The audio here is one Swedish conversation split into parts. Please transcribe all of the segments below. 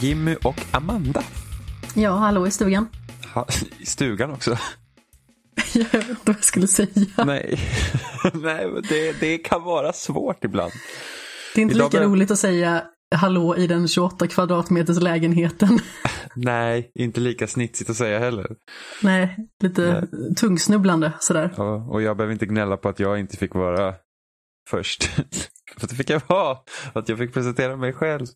Jimmy och Amanda. Ja, hallå i stugan. Ha, I stugan också. Jag vet inte vad jag skulle säga. Nej, Nej det, det kan vara svårt ibland. Det är inte Idag lika bör- roligt att säga hallå i den 28 kvadratmeters lägenheten. Nej, inte lika snitsigt att säga heller. Nej, lite tungsnubblande sådär. Ja, och jag behöver inte gnälla på att jag inte fick vara först. För det fick jag vara. Att jag fick presentera mig själv.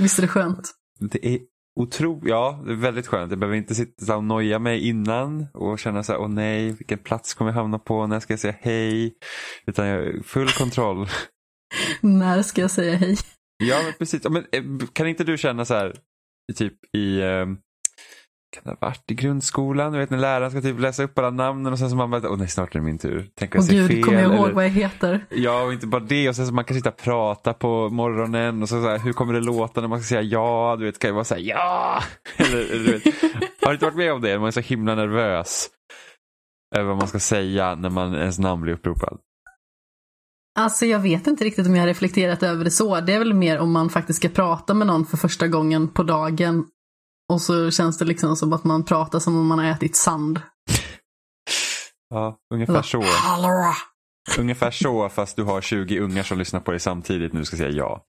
Visst är det skönt? Det är otroligt, ja, det är väldigt skönt. Jag behöver inte sitta och noja mig innan och känna så här, åh nej, vilken plats kommer jag hamna på, när ska jag säga hej? Utan jag har full kontroll. När ska jag säga hej? Ja, men precis. Men, eh, kan inte du känna så här, typ i, eh, kan det ha varit i grundskolan? Du vet när läraren ska typ läsa upp alla namnen och sen så man bara, åh nej, snart är det min tur. Tänk jag säger gud, fel. kommer jag ihåg eller- vad jag heter? Ja, och inte bara det. Och sen så man kan sitta och prata på morgonen och så, så här, hur kommer det låta när man ska säga ja? Du vet, kan det vara så här, ja! Eller, du vet. Har du inte varit med om det? Man är så himla nervös över vad man ska säga när man ens namn blir uppropad. Alltså jag vet inte riktigt om jag har reflekterat över det så. Det är väl mer om man faktiskt ska prata med någon för första gången på dagen. Och så känns det liksom som att man pratar som om man har ätit sand. Ja, ungefär så. Hallå! Ungefär så fast du har 20 ungar som lyssnar på dig samtidigt när du ska säga ja.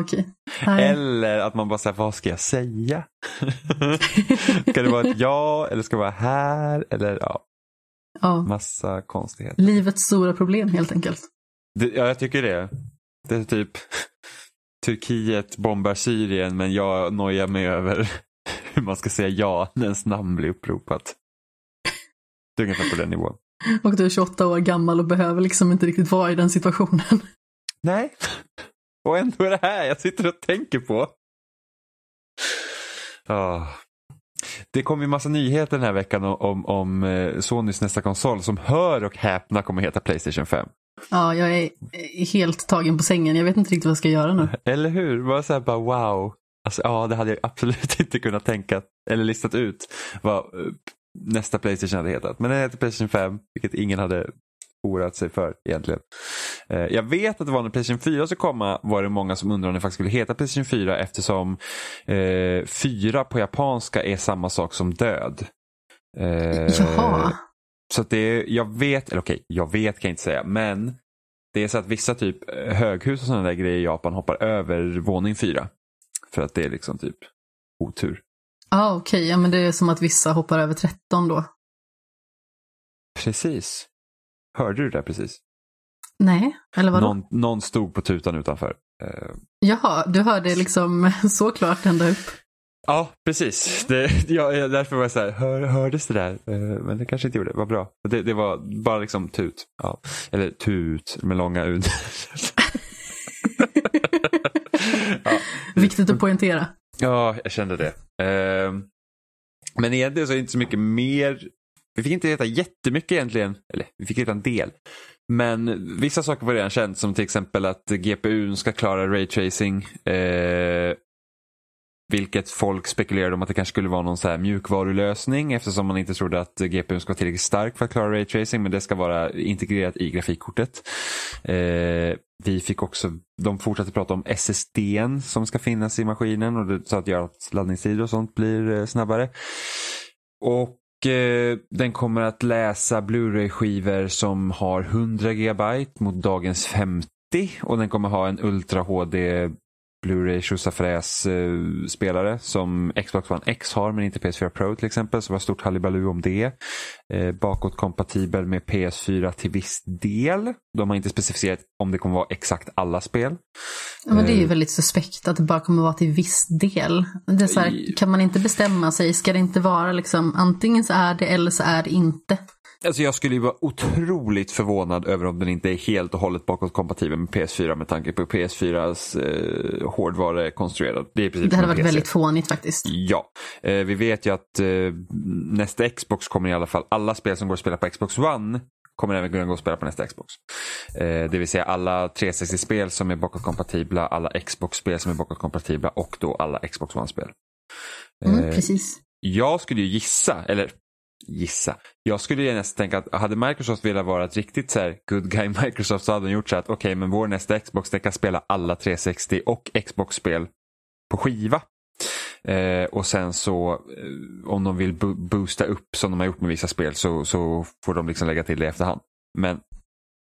Okej. Nej. Eller att man bara säger, vad ska jag säga? ska det vara ett ja eller ska det vara här? Eller ja, Ja. massa konstigheter. Livets stora problem helt enkelt. Det, ja, jag tycker det. Det är typ Turkiet bombar Syrien men jag nojar mig över hur man ska säga ja när ens namn blir uppropat. Det är ungefär på den nivån. Och du är 28 år gammal och behöver liksom inte riktigt vara i den situationen. Nej. Och ändå är det här jag sitter och tänker på. Ah. Det kom ju massa nyheter den här veckan om, om, om eh, Sonys nästa konsol som hör och häpna kommer heta Playstation 5. Ja, jag är helt tagen på sängen. Jag vet inte riktigt vad jag ska göra nu. Eller hur? Bara så här, bara wow. Alltså, ja, det hade jag absolut inte kunnat tänka eller listat ut vad eh, nästa Playstation hade hetat. Men den heter Playstation 5, vilket ingen hade oroat sig för egentligen. Eh, Jag vet att det var när Playstation 4 skulle komma var det många som undrade om det faktiskt skulle heta Playstation 4 eftersom eh, 4 på japanska är samma sak som död. Eh, Jaha. så det är, jag vet, eller okej, jag vet kan jag inte säga, men det är så att vissa typ höghus och sådana där grejer i Japan hoppar över våning fyra. För att det är liksom typ otur. Ja, okej. Ja, men det är som att vissa hoppar över 13 då. Precis. Hörde du det precis? Nej, eller vadå? Någon, någon stod på tutan utanför. Eh, Jaha, du hörde liksom såklart ända upp. Ja, precis. Det, ja, därför var jag så här, hör, hördes det där? Eh, Men det kanske inte gjorde. Vad bra. Det, det var bara liksom tut. Ja. Eller tut med långa ut. Viktigt att poängtera. ja, jag kände det. Eh, Men egentligen så är det inte så mycket mer. Vi fick inte veta jättemycket egentligen. Eller vi fick veta en del. Men vissa saker var redan känt som till exempel att GPUn ska klara raytracing. Eh, vilket folk spekulerade om att det kanske skulle vara någon så här mjukvarulösning eftersom man inte trodde att GPUn ska vara tillräckligt stark för att klara raytracing men det ska vara integrerat i grafikkortet. Eh, vi fick också, de fortsatte prata om SSDn som ska finnas i maskinen och det, så att göra att laddningstider och sånt blir eh, snabbare. Och eh, den kommer att läsa Blu-ray-skivor som har 100 GB mot dagens 50 och den kommer ha en Ultra HD Blu-ray tjosafräs eh, spelare som Xbox One X har men inte PS4 Pro till exempel. Så var stort hallibaloo om det. Eh, bakåtkompatibel med PS4 till viss del. De har inte specificerat om det kommer vara exakt alla spel. Ja, men det är ju Eh. väldigt suspekt att det bara kommer vara till viss del. Det är så här, kan man inte bestämma sig? Ska det inte vara liksom antingen så är det eller så är det inte? Alltså jag skulle ju vara otroligt förvånad över om den inte är helt och hållet bakåtkompatibel med PS4 med tanke på PS4s eh, hårdvara är konstruerad. Det, är i princip Det hade varit PC. väldigt fånigt faktiskt. Ja, eh, vi vet ju att eh, nästa Xbox kommer i alla fall, alla spel som går att spela på Xbox One kommer även kunna gå att spela på nästa Xbox. Eh, det vill säga alla 360-spel som är bakåtkompatibla, alla Xbox-spel som är bakåtkompatibla och då alla Xbox One-spel. Mm, Eh, precis. jag skulle ju gissa, eller gissa. Jag skulle ju nästan tänka att hade Microsoft velat vara ett riktigt så här good guy Microsoft så hade de gjort så att okej okay, men vår nästa Xbox den kan spela alla 360 och Xbox-spel på skiva. Eh, och sen så eh, om de vill bo boosta upp som de har gjort med vissa spel så, så får de liksom lägga till det i efterhand. Men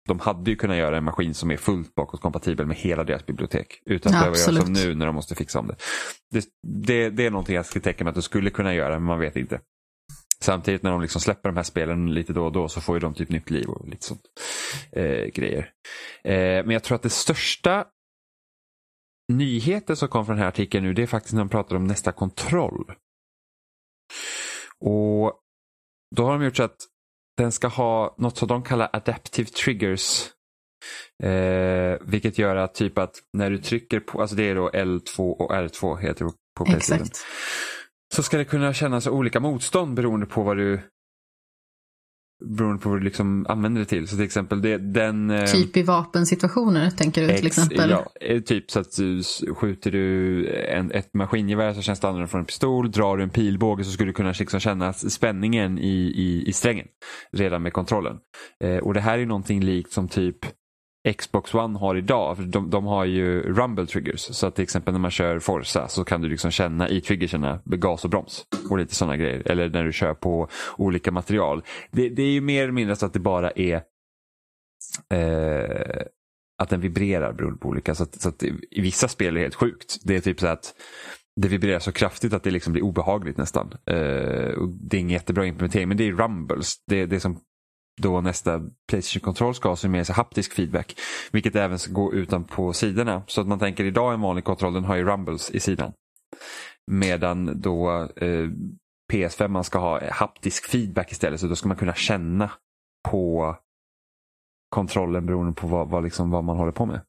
de hade ju kunnat göra en maskin som är fullt bakåtkompatibel med hela deras bibliotek. Utan att ja, behöva göra som nu när de måste fixa om det. Det, det, det är någonting jag skulle tänka mig att de skulle kunna göra men man vet inte. Samtidigt när de liksom släpper de här spelen lite då och då så får ju de typ nytt liv och lite sånt eh, grejer. Eh, men jag tror att det största nyheten som kom från den här artikeln nu det är faktiskt när de pratar om nästa kontroll. Och då har de gjort så att den ska ha något som de kallar adaptive triggers. Eh, vilket gör att typ att när du trycker på, alltså det är då L2 och R2 heter det på Playstation. Exakt. Så ska det kunna kännas olika motstånd beroende på vad du beroende på vad du liksom använder det till. Så till exempel det, den... Eh, typ i vapensituationer tänker du till exempel? Ja, eh, typ så att du, skjuter du en, ett maskingevär så känns det annorlunda från en pistol. Drar du en pilbåge så skulle du kunna liksom känna spänningen i, i, i strängen redan med kontrollen. Eh, och det här är någonting likt som typ Xbox One har idag. För de, de, har ju rumble triggers. Så att till exempel när man kör Forza så kan du liksom känna i triggerserna gas och broms. Och lite sådana grejer. Eller när du kör på olika material. Det, det är ju mer eller mindre så att det bara är eh, att den vibrerar beroende på olika. Så att, så att I vissa spel är det helt sjukt. Det är typ så att det vibrerar så kraftigt att det liksom blir obehagligt nästan. Eh, och det är ingen jättebra implementering men det är rumbles. Det, det som då nästa Playstation-kontroll ska ha som mer haptisk feedback. Vilket även ska gå utan på sidorna. Så att man tänker idag en vanlig kontroll den har ju rumbles i sidan. Medan då eh, PS5 man ska ha haptisk feedback istället. Så då ska man kunna känna på kontrollen beroende på vad, vad, liksom, vad man håller på med.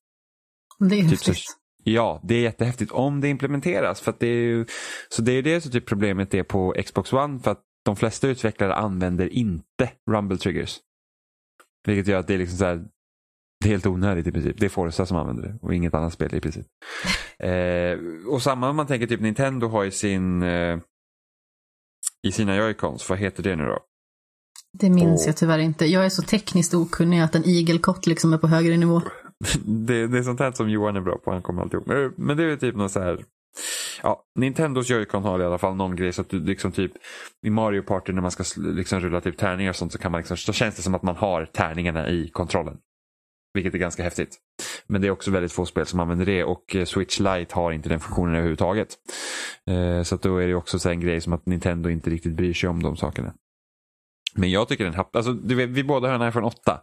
Det är typ häftigt. Så, ja, det är jättehäftigt om det implementeras. För det är ju, så det är det som typ problemet är på Xbox One. För att de flesta utvecklare använder inte rumble triggers. Vilket gör att det är liksom så här, det är helt onödigt i princip. Det är Forza som använder det och inget annat spel i princip. eh, och samma om man tänker typ Nintendo har i sin eh, i sina joycons, vad heter det nu då? Det minns och... jag tyvärr inte. Jag är så tekniskt okunnig att en igelkott liksom är på högre nivå. det, det är sånt här som Johan är bra på, han kommer alltid ihåg. Men det är typ något så här Ja, Nintendos Joy-Con har i alla fall någon grej så att du liksom typ i Mario Party när man ska liksom rulla typ tärningar och sånt så kan man liksom, så känns det som att man har tärningarna i kontrollen. Vilket är ganska häftigt. Men det är också väldigt få spel som använder det och eh, Switch Lite har inte den funktionen överhuvudtaget. Eh, så då är det också så en grej som att Nintendo inte riktigt bryr sig om de sakerna. Men jag tycker den, alltså du vet, vi båda har en iPhone 8.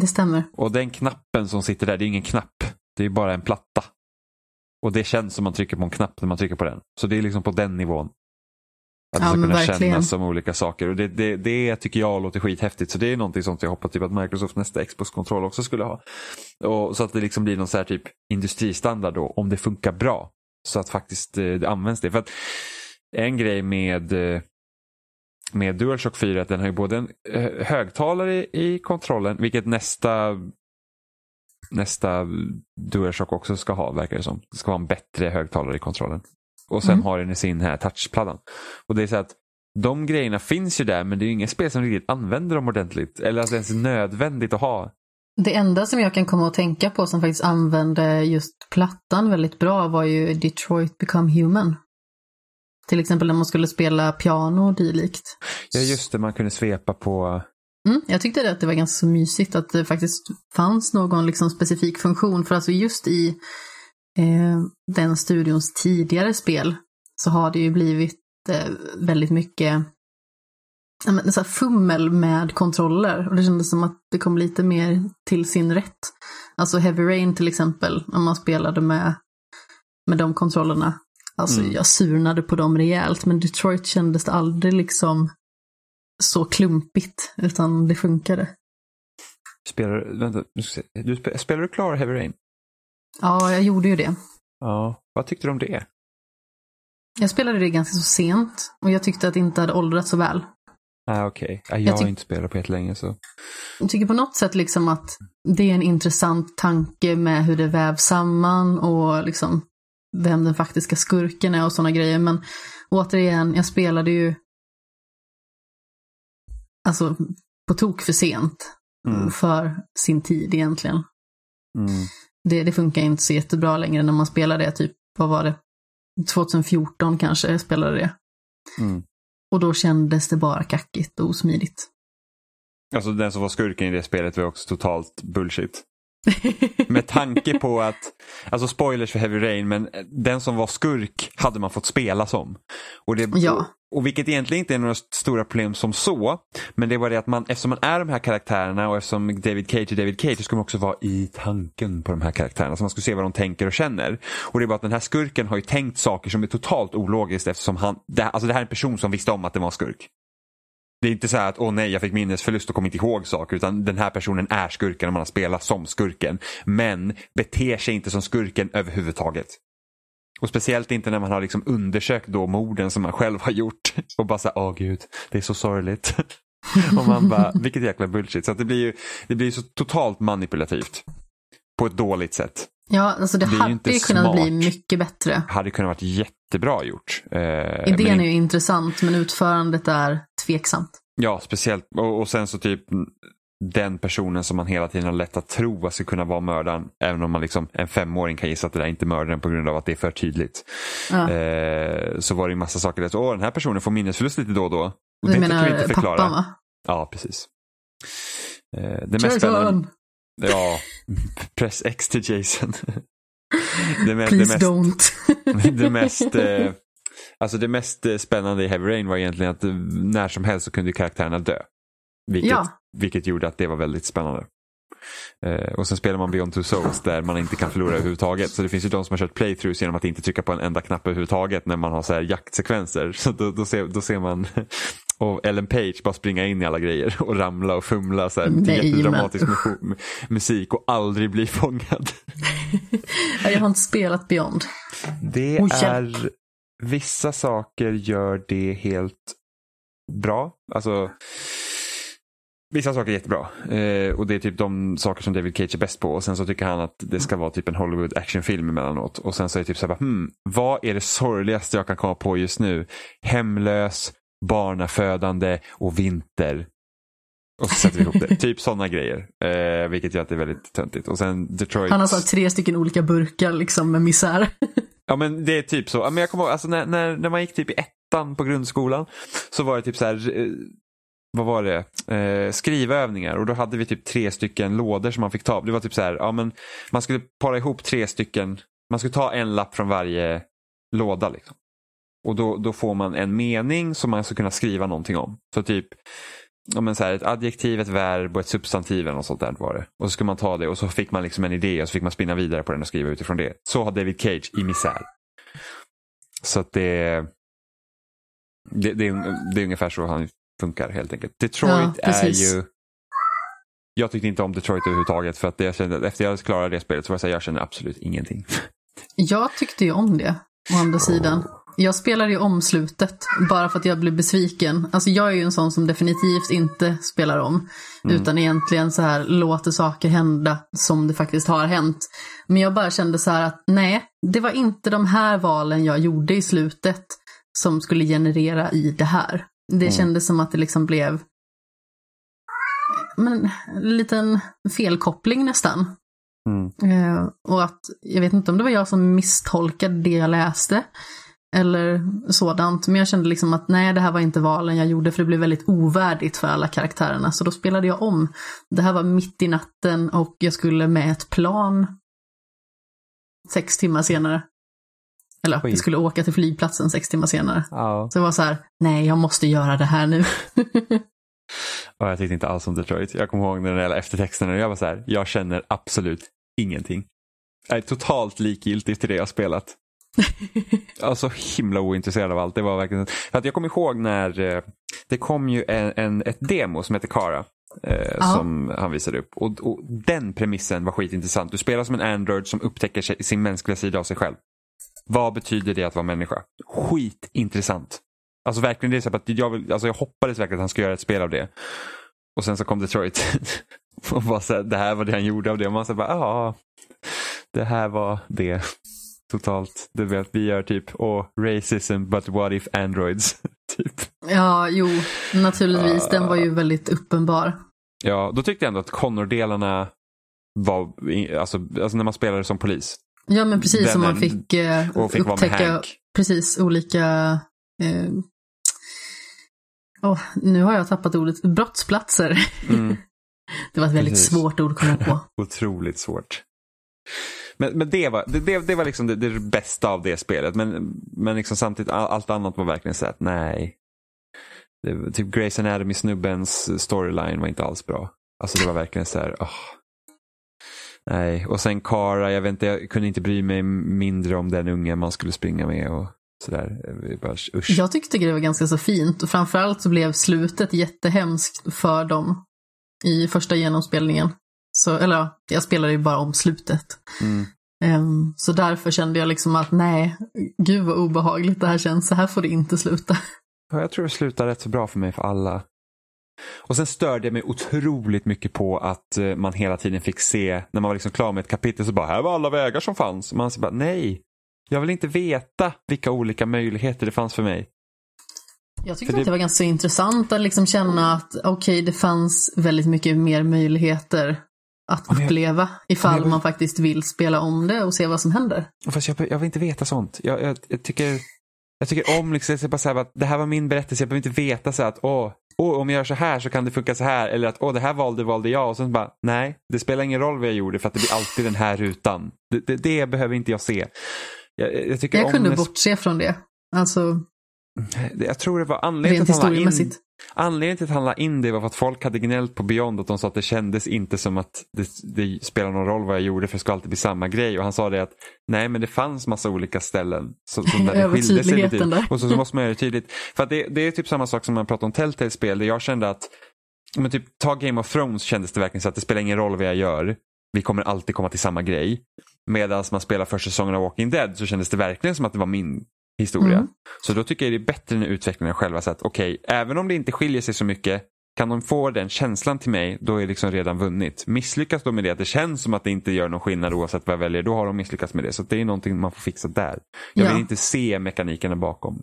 Det stämmer. Och den knappen som sitter där, det är ingen knapp. Det är bara en platta. Och det känns som man trycker på en knapp när man trycker på den. Så det är liksom på den nivån. Att det ska kunna verkligen. kännas som olika saker. Och det, det, det tycker jag låter skithäftigt. Så det är någonting sånt jag hoppas typ att Microsoft nästa Xbox-kontroll också skulle ha. Och, så att det liksom blir någon så här typ industristandard då, om det funkar bra. Så att faktiskt eh, det används det. För att en grej med eh, med DualShock 4 är att den har ju både en eh, högtalare i kontrollen, vilket nästa nästa DualShock också ska ha, verkar det som. Det ska vara en bättre högtalare i kontrollen. Och sen mm. har den i sin här touchpladdan. Och det är så att de grejerna finns ju där men det är inga spel som riktigt använder dem ordentligt. Eller att det ens är nödvändigt att ha. Det enda som jag kan komma att tänka på som faktiskt använde just plattan väldigt bra var ju Detroit Become Human. Till exempel när man skulle spela piano och dylikt. Ja just det, man kunde svepa på Mm, jag tyckte att det var ganska så mysigt att det faktiskt fanns någon liksom specifik funktion. För alltså just i eh, den studions tidigare spel så har det ju blivit eh, väldigt mycket så här fummel med kontroller. Och det kändes som att det kom lite mer till sin rätt. Alltså Heavy Rain till exempel, när man spelade med, med de kontrollerna. Alltså mm. jag surnade på dem rejält, men Detroit kändes det aldrig liksom så klumpigt, utan det funkade. Spelar, vänta, du, spelar du klar Heavy Rain? Ja, jag gjorde ju det. Ja, vad tyckte du om det? Jag spelade det ganska så sent och jag tyckte att det inte hade åldrats så väl. Ah, Okej, okay. jag, jag har inte spelat på länge så. Jag tycker på något sätt liksom att det är en intressant tanke med hur det vävs samman och liksom vem den faktiska skurken är och sådana grejer. Men återigen, jag spelade ju alltså, på tok för sent Mm. för sin tid egentligen. Mm. Det, det funkar inte så jättebra längre när man spelar det, typ, vad var det? 2014 kanske jag spelade det. Mm. Och då kändes det bara kackigt och osmidigt. Alltså den som var skurken i det spelet var också totalt bullshit. Med tanke på att, alltså spoilers för Heavy Rain, men den som var skurk hade man fått spela som. Och, det, Ja och vilket egentligen inte är några stora problem som så, men det var det att man, eftersom man är de här karaktärerna och eftersom David Cage är David Cage så ska man också vara i tanken på de här karaktärerna. Så man ska se vad de tänker och känner. Och det är bara att den här skurken har ju tänkt saker som är totalt ologiskt eftersom han, det, alltså det här är en person som visste om att det var en skurk. Det är inte så här att åh nej jag fick minnesförlust och kom inte ihåg saker utan den här personen är skurken och man har spelat som skurken. Men beter sig inte som skurken överhuvudtaget. Och speciellt inte när man har liksom undersökt då morden som man själv har gjort. Och bara såhär, åh gud, det är så sorgligt. och man bara, vilket jäkla bullshit. Så det blir ju det blir så totalt manipulativt. På ett dåligt sätt. Ja, alltså det, Det hade inte ju kunnat smart. bli mycket bättre. Hade kunnat varit jättebra gjort. Eh, Idén men är ju intressant, men utförandet är tveksamt. Ja, speciellt. Och, och sen så typ den personen som man hela tiden har lätt att tro att ska kunna vara mördaren. Även om man liksom, en femåring kan gissa att det där inte är mördaren på grund av att det är för tydligt. Ja. Eh, så var det ju massa saker. Så, Åh, den här personen får minnesförlust lite då och då. Och Du det vi menar inte förklara. pappan va? Ja, precis. Eh, det mest spännande... Jason! Ja, press X till Jason. det, me- det Please mest, don't. det mest eh, Alltså det mest eh, spännande i Heavy Rain var egentligen att eh, när som helst så kunde karaktärerna dö. Vilket, Ja. Vilket gjorde att det var väldigt spännande. Eh, och sen spelar man Beyond Two Souls där man inte kan förlora överhuvudtaget. Så det finns ju de som har kört playthroughs genom att inte trycka på en enda knapp överhuvudtaget när man har så här jaktsekvenser. Så då, då, ser, då ser man och Ellen Page bara springa in i alla grejer och ramla och fumla så här, till Nej, jättedramatisk men mu- musik och aldrig bli fångad. Ja, Jag har inte spelat Beyond. Det hjälp. är, vissa saker gör det helt bra. Alltså, vissa saker är jättebra. Eh, och det är typ de saker som David Cage är bäst på. Och sen så tycker han att det ska vara typ en Hollywood actionfilm emellanåt. Och sen så är det typ så här, bara, hmm, vad är det sorgligaste jag kan komma på just nu? Hemlös, barnafödande och vinter. Och så sätter vi ihop det. typ sådana grejer. Eh, vilket gör att det är väldigt töntigt. Och sen Detroit. Han har så tre stycken olika burkar liksom med misär. Ja men det är typ så. Men jag kommer ihåg, alltså, när, när, när man gick typ i ettan på grundskolan så var det typ så här, eh, vad var det, eh, skrivövningar och då hade vi typ tre stycken lådor som man fick ta. Det var typ så här, ja men man skulle para ihop tre stycken, man skulle ta en lapp från varje låda liksom. Och då, då får man en mening som man ska kunna skriva någonting om. Så typ ja, men så här, ett adjektiv, ett verb och ett substantiv eller något sånt där var det. Och så skulle man ta det och så fick man liksom en idé och så fick man spinna vidare på den och skriva utifrån det. Så har David Cage i Misär. Så att det, det, det, är, det är ungefär så han funkar helt enkelt. Detroit Ja, är ju jag tyckte inte om Detroit överhuvudtaget för att jag kände, efter jag klarade det spelet så var jag så här, jag känner absolut ingenting. Jag tyckte ju om det, å andra sidan. Jag spelade ju om slutet, bara för att jag blev besviken. Alltså jag är ju en sån som definitivt inte spelar om. Utan egentligen så här låter saker hända som det faktiskt har hänt. Men jag bara kände så här att nej, det var inte de här valen jag gjorde i slutet som skulle generera i det här. Det kändes som att det liksom blev men, en liten felkoppling nästan. Mm. Eh, och att, jag vet inte om det var jag som misstolkade det jag läste. Eller sådant. Men jag kände liksom att nej, det här var inte valen jag gjorde för det blev väldigt ovärdigt för alla karaktärerna. Så då spelade jag om. Det här var mitt i natten och jag skulle med ett plan sex timmar senare. Eller Oj. jag skulle åka till flygplatsen sex timmar senare. Ja. Så det var så här, nej, jag måste göra det här nu. Och jag tyckte inte alls om Detroit. Jag kommer ihåg den där eftertexten och jag var så här, jag känner absolut ingenting. Jag är totalt likgiltig till det jag spelat. Så himla ointresserad av allt. Det var verkligen... För att jag kommer ihåg när eh, det kom ju en, en, ett demo som heter Kara. Eh, som han visade upp. Och, och den premissen var skitintressant. Du spelar som en Android som upptäcker sig, sin mänskliga sida av sig själv. Vad betyder det att vara människa? Skitintressant. Alltså verkligen, det är att jag, vill, alltså jag hoppades verkligen att han skulle göra ett spel av det. Och sen så kom Detroit. och bara så här, det här var det han gjorde av det. Och man så bara, ja, det här var det. Totalt. Du vet, vi gör typ, oh, racism but what if androids? typ. Ja, jo, naturligtvis. Den var ju väldigt uppenbar. Ja, då tyckte jag ändå att Connor-delarna var, alltså, alltså när man spelade som polis. Ja, men precis Den som man fick, eh, Och fick upptäcka precis olika... Eh, åh, nu har jag tappat ordet. Brottsplatser. Mm. Det var ett väldigt Precis. svårt ord att komma på. Otroligt svårt. Men, men det, var, det, det, var liksom det, det bästa av det spelet. Men, men liksom samtidigt, all, allt annat var verkligen så att nej. Det, typ Grey's Anatomy-snubbens storyline var inte alls bra. Alltså det var verkligen så här, åh. Nej, och sen Kara, jag vet inte, jag kunde inte bry mig mindre om den ungen man skulle springa med och sådär. Bara, usch. Jag tyckte det var ganska så fint och framförallt så blev slutet jättehemskt för dem i första genomspelningen. Så, eller ja, jag spelade ju bara om slutet. Mm. Ehm, så därför kände jag liksom att nej, gud vad obehagligt det här känns, så här får det inte sluta. Ja, jag tror det slutar rätt så bra för mig för alla. Och sen störde jag mig otroligt mycket på att eh, man hela tiden fick se, när man var liksom klar med ett kapitel så bara, här var alla vägar som fanns. Man så bara, nej, jag vill inte veta vilka olika möjligheter det fanns för mig. Jag tyckte det- att det var ganska intressant att liksom känna att okej, det fanns väldigt mycket mer möjligheter att jag- uppleva ifall jag- man faktiskt vill spela om det och se vad som händer. Fast jag, jag vill inte veta sånt. Jag, jag, jag tycker, jag tycker om, liksom, jag bara så här, att det här var min berättelse, jag behöver inte veta så här att åh, åh, om jag gör så här så kan det funka så här. Eller att åh, det här valde, valde jag. Och sen bara, nej, det spelar ingen roll vad jag gjorde för att det blir alltid den här rutan. Det, det, det behöver inte jag se. Jag, jag, Jag kunde bortse från det. Alltså, Jag tror det var anledningen att han la in. Anledningen till att han la in det var för att folk hade gnällt på Beyond att de sa att det kändes inte som att det, det spelar någon roll vad jag gjorde för det ska alltid bli samma grej. Och han sa det att nej men det fanns massa olika ställen. Så, som där det skilde sig där. Och så, så måste man göra det tydligt. För det, det är typ samma sak som man pratar om Telltale-spel där jag kände att men typ, ta Game of Thrones kändes det verkligen så att det spelar ingen roll vad jag gör. Vi kommer alltid komma till samma grej. Medan man spelar första säsongen av Walking Dead så kändes det verkligen som att det var min historia. Mm. Så då tycker jag det är bättre när utvecklarna själva säger att okej, även om det inte skiljer sig så mycket, kan de få den känslan till mig, då är det liksom redan vunnit. Misslyckas de med det, att det känns som att det inte gör någon skillnad oavsett vad jag väljer, då har de misslyckats med det. Så det är någonting man får fixa där. Jag vill Ja. inte se mekanikerna bakom.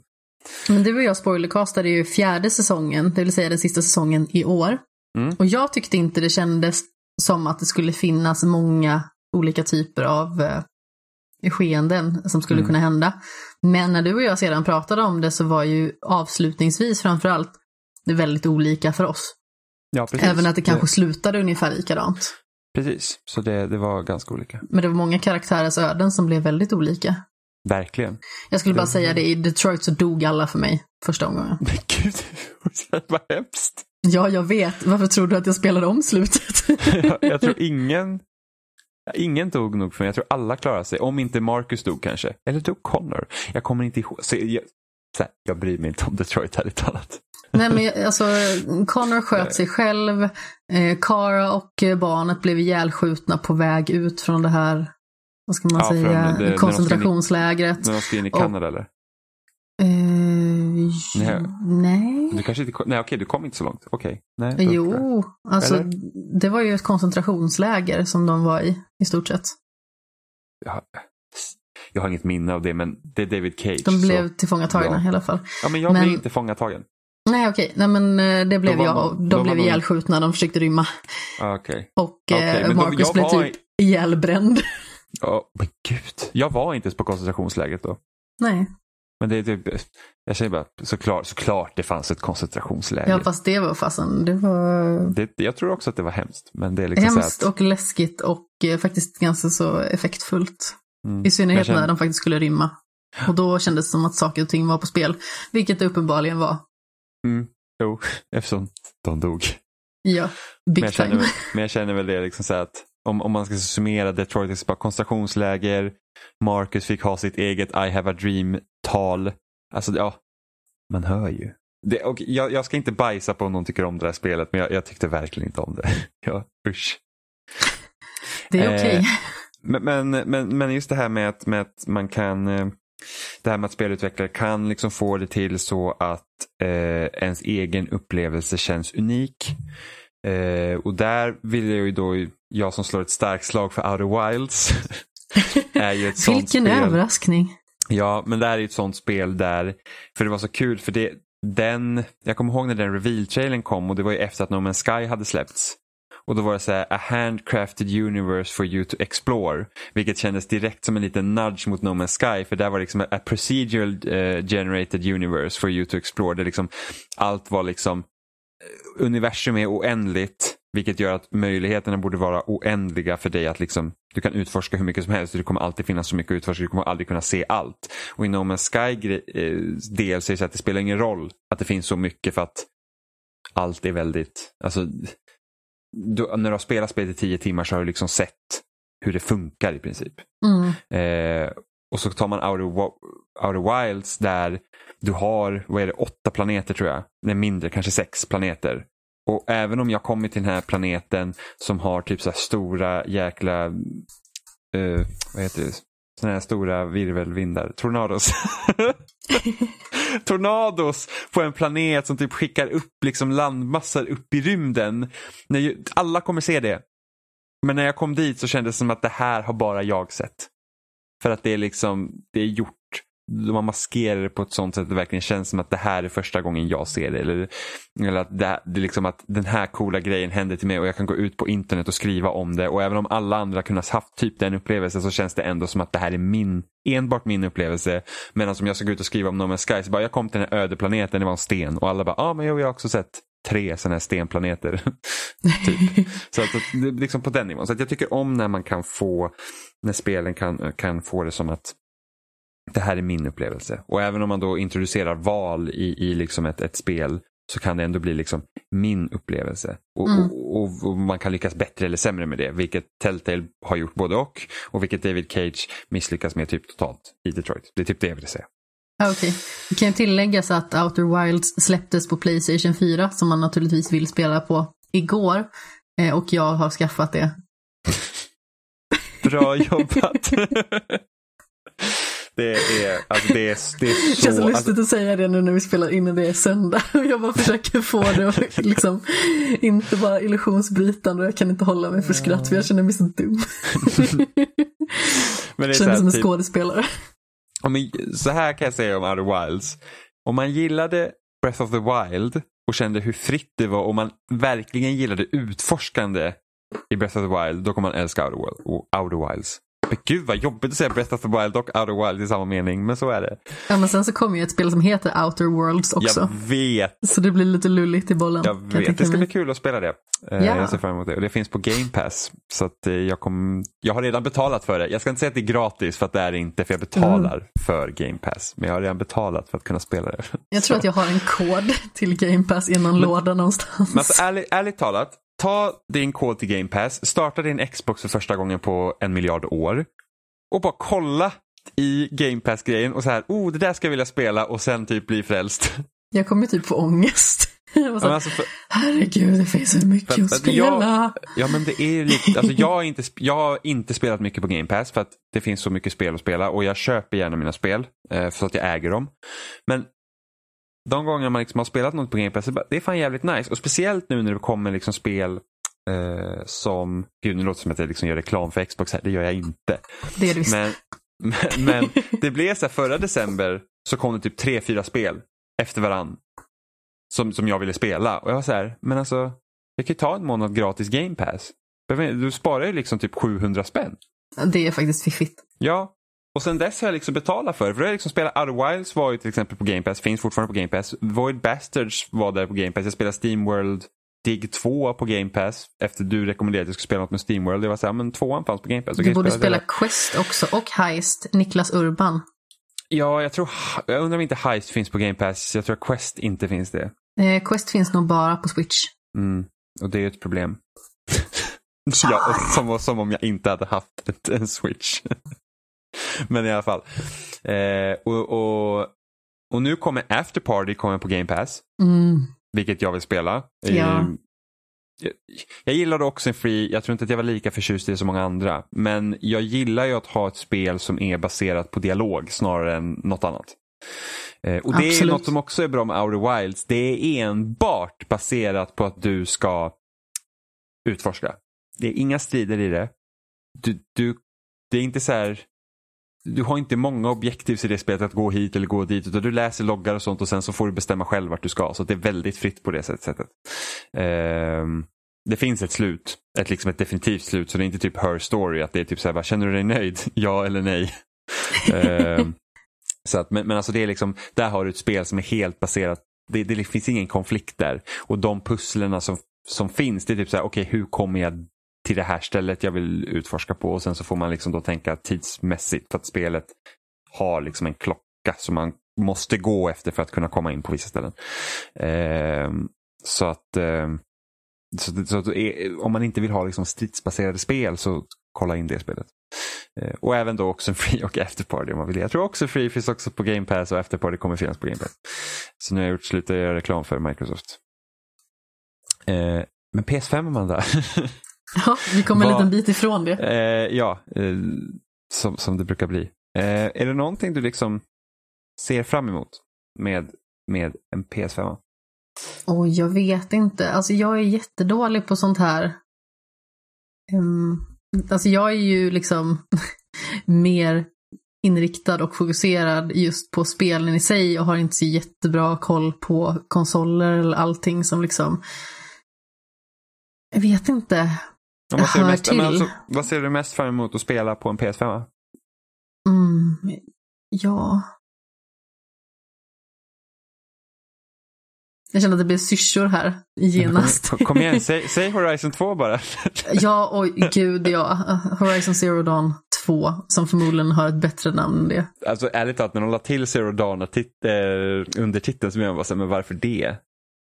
Men du och jag spoilercastade ju fjärde säsongen, det vill säga den sista säsongen i år. Mm. Och jag tyckte inte det kändes som att det skulle finnas många olika typer av eh, skeenden som skulle Mm. kunna hända. Men när du och jag sedan pratade om det så var ju avslutningsvis framförallt det väldigt olika för oss. Ja, precis. Även att det kanske slutade ungefär likadant. Precis, så det, det var ganska olika. Men det var många karaktärers öden som blev väldigt olika. Verkligen. Jag skulle bara Det- säga det, i Detroit så dog alla för mig första omgången. Men gud, vad hemskt. Ja, jag vet. Varför tror du att jag spelade om slutet? jag, jag tror ingen, ingen dog nog för mig. Jag tror alla klarade sig. Om inte Marcus dog kanske. Eller dog Connor. Jag kommer inte ihåg. Så jag, så här, jag bryr mig inte om Detroit ärligt talat. Nej, men alltså, Connor sköt sig själv. Eh, Cara och eh, barnet blev ihjälskjutna på väg ut från det här, vad ska man Ja, säga, det- koncentrationslägret. När de ska in i Kanada eller? Eh, Nej. nej. Du kanske inte nej okej, du kom inte så långt. Okej. Nej, då- Jo, alltså Eller? det var ju ett koncentrationsläger som de var i, i stort sett. Jag, jag har inget minne av det, men det är David Cage. De blev så, tillfångatagna ja. i alla fall. ja, men jag men- blev inte fångatagen. Nej, okej. Nej, men eh, det blev var jag. de De blev ihjälskjutna, de försökte rymma. Ah, Okej. Och Okej, eh, de- Marcus jag blev var typ ihjälbränd. Ja, men gud. Jag var inte på koncentrationslägret då. Nej, Men det är typ, jag säger bara, såklart, såklart det fanns ett koncentrationsläger. ja, fast det var fasen, det var det, jag tror också att det var hemskt. Men det är liksom hemskt att, och läskigt och eh, faktiskt ganska så effektfullt. mm, I synnerhet känner- när de faktiskt skulle rymma. Och då kändes det som att saker och ting var på spel. Vilket det uppenbarligen var. Mm, jo, eftersom de dog. Ja, Men big känner, time. väl- men jag känner väl det liksom så att om, om man ska summera Detroit, det är bara koncentrationsläger, Marcus fick ha sitt eget I have a dream-tal. Alltså ja, man hör ju. Det, och jag, jag ska inte bajsa på om någon tycker om det här spelet, men jag, jag tyckte verkligen inte om det. Ja, usch. Det är okej. Eh, Men, men, men, men just det här med att, med att man kan eh, det här med att spelutvecklare kan liksom få det till så att eh, ens egen upplevelse känns unik. Eh, och där vill jag ju då, jag som slår ett starkt slag för Outer Wilds, är ju ett sånt Vilken spel. överraskning. Ja, men det här är ju ett sånt spel där, för det var så kul, för det, den, jag kommer ihåg när den reveal-trailern kom och det var ju efter att No Man's Sky hade släppts. Och då var det så här, a handcrafted universe for you to explore. Vilket kändes direkt som en liten nudge mot No Man's Sky. För där var det liksom a procedural uh, generated universe for you to explore. Det liksom, allt var liksom, eh, universum är oändligt. Vilket gör att möjligheterna borde vara oändliga för dig att liksom, du kan utforska hur mycket som helst. Det kommer alltid finnas så mycket att utforska, du kommer aldrig kunna se allt. Och i No Man's Sky eh, del så är det så att det spelar ingen roll att det finns så mycket för att allt är väldigt, alltså du, när du har spelat spelet i tio timmar så har du liksom sett hur det funkar i princip. Mm. Eh, och så tar man Outer, Outer Wilds där du har, vad är det, åtta planeter tror jag. Nej mindre, kanske sex planeter. Och även om jag kommer till den här planeten som har typ så här stora jäkla, uh, vad heter det, sådana här stora virvelvindar, tornados. tornados på en planet som typ skickar upp liksom landmassor upp i rymden. Alla kommer se det. Men när jag kom dit så kändes det som att det här har bara jag sett. För att det är liksom, det är gjort de har maskerat det på ett sånt sätt att det verkligen känns som att det här är första gången jag ser det. Eller, eller att, det, det är liksom att den här coola grejen händer till mig och jag kan gå ut på internet och skriva om det. Och även om alla andra kunnat haft typ den upplevelsen så känns det ändå som att det här är min, enbart min upplevelse. Medan om jag ska gå ut och skriva om No Man's Sky så bara jag kom till den här öde planeten, det var en sten. Och alla bara, ja ah, men jag har också sett tre sådana här stenplaneter. typ. Så att, liksom på den nivån. Så jag tycker om när man kan få, när spelen kan, kan få det som att det här är min upplevelse. Och även om man då introducerar val i, i liksom ett, ett spel så kan det ändå bli liksom min upplevelse. Och, mm. och, och, och, man kan lyckas bättre eller sämre med det. Vilket Telltale har gjort både och. Och vilket David Cage misslyckas med typ totalt i Detroit. Det är typ det jag vill säga. Okej. Okay. Det kan tilläggas att Outer Wilds släpptes på Playstation 4 som man naturligtvis vill spela på igår. Eh, och jag har skaffat det. Bra jobbat. Det är, alltså det är, det är så... Det känns lustigt alltså... att säga det nu när vi spelar in och det är söndag. Och jag bara försöker få det att liksom inte vara illusionsbrytande och jag kan inte hålla mig för skratt för jag känner mig så dum. Men det är känner mig som en typ... skådespelare. så här kan jag säga om Outer Wilds. Om man gillade Breath of the Wild och kände hur fritt det var och man verkligen gillade utforskande i Breath of the Wild, då kommer man älska Outer Wilds. Men gud vad jobbigt att säga Breath of the Wild och Outer Wild i samma mening, men så är det. Ja, men sen så kommer ju ett spel som heter Outer Worlds också. Jag vet. Så det blir lite lulligt i bollen. Jag vet, det ska bli kul att spela det. Ja. Jag ser fram emot det. Och det finns på Game Pass. Så att eh, jag, kom, jag har redan betalat för det. Jag ska inte säga att det är gratis för att det är det inte, för jag betalar mm. för Game Pass. Men jag har redan betalat för att kunna spela det. Jag tror så. att jag har en kod till Game Pass i någon men, låda någonstans. Men alltså, ärligt, ärligt talat, ta din kod till Game Pass, starta din Xbox för första gången på en miljard år och bara kolla i Game Pass-grejen och så här, oh det där ska jag vilja spela och sen typ bli frälst. Jag kommer typ få ångest. Så, alltså för, Herregud, det finns så mycket för, att spela. Jag, ja, men det är lite, alltså jag, har inte, jag har inte spelat mycket på Game Pass för att det finns så mycket spel att spela och jag köper gärna mina spel eh, för att jag äger dem. Men de gånger man liksom har spelat något på Game Pass, det är fan jävligt nice. Och speciellt nu när det kommer liksom spel eh, som, gud nu låter det som att jag liksom gör reklam för Xbox här, det gör jag inte. Det är det visst. Men, men, men det blev så här, förra december så kom det typ tre, fyra spel efter varann som, som jag ville spela. Och jag var så här, men alltså jag kan ju ta en månad gratis game pass. Du sparar ju liksom typ 700 spänn. Det är faktiskt fiffigt. Ja, och sen dess har jag liksom betalat för det. För jag liksom spelat Outer Wilds var ju till exempel på Game Pass, finns fortfarande på Game Pass. Void Bastards var där på Game Pass. Jag spelade Steam World Dig 2 på Game Pass efter du rekommenderade att jag skulle spela något med Steamworld. Jag var såhär, men tvåan fanns på Game Pass. Du borde spela, spela Quest också och Heist, Niklas Urban. Ja, jag tror, jag undrar om inte Heist finns på Game Pass. Jag tror att Quest inte finns det. Eh, Quest finns nog bara på Switch. Mm, och det är ju ett problem. ja, som, som om jag inte hade haft ett, en Switch. men i alla fall. Eh, och, och, och nu kommer After Party kommer på Game Pass. Mm vilket jag vill spela. Ja. Jag, jag gillade också en free, jag tror inte att jag var lika förtjust i som många andra. Men jag gillar ju att ha ett spel som är baserat på dialog snarare än något annat. Eh, och det Absolut. är något som också är bra med Outer Wilds. Det är enbart baserat på att du ska utforska. Det är inga strider i det. Du, du, det är inte så här du har inte många objektiv i det spelet att gå hit eller gå dit utan du läser loggar och sånt och sen så får du bestämma själv vart du ska. Så det är väldigt fritt på det sättet. Um, det finns ett slut, ett, liksom ett definitivt slut så det är inte typ her story att det är typ så här, känner du dig nöjd? Ja eller nej? um, så att, men, men alltså det är liksom, där har du ett spel som är helt baserat, det, det finns ingen konflikt där. Och de pusslerna som, som finns, det är typ så här, okej okay, hur kommer jag till det här stället jag vill utforska på och sen så får man liksom då tänka tidsmässigt för att spelet har liksom en klocka som man måste gå efter för att kunna komma in på vissa ställen. Eh, så att, eh, så, så att är, om man inte vill ha liksom stridsbaserade spel så kolla in det spelet. Eh, och även då också en Free och Afterparty om man vill. Jag tror också Free finns också på Game Pass och Afterparty kommer finnas på Game Pass. Så nu har jag gjort slut att göra reklam för Microsoft. Eh, men PS5 Amanda. Ja, vi kommer en liten bit ifrån det. Eh, ja, eh, som, som det brukar bli. Eh, är det någonting du liksom ser fram emot med, med en PS5? Oh, jag vet inte. Alltså jag är jättedålig på sånt här. Um, alltså jag är ju liksom mer inriktad och fokuserad just på spelen i sig och har inte så jättebra koll på konsoler eller allting som liksom jag vad inte. Vad, ser mest, till. Alltså, vad ser du mest fram emot att spela på en PS5? Mm, ja. Jag känner att det blir syrsor här genast. Kom, kom igen, säg, säg, Horizon 2 bara. ja, oj gud ja. Horizon Zero Dawn 2, som förmodligen har ett bättre namn än det. Alltså ärligt talat, när de la till Zero Dawn tit- äh, under titeln så jag bara så men varför det?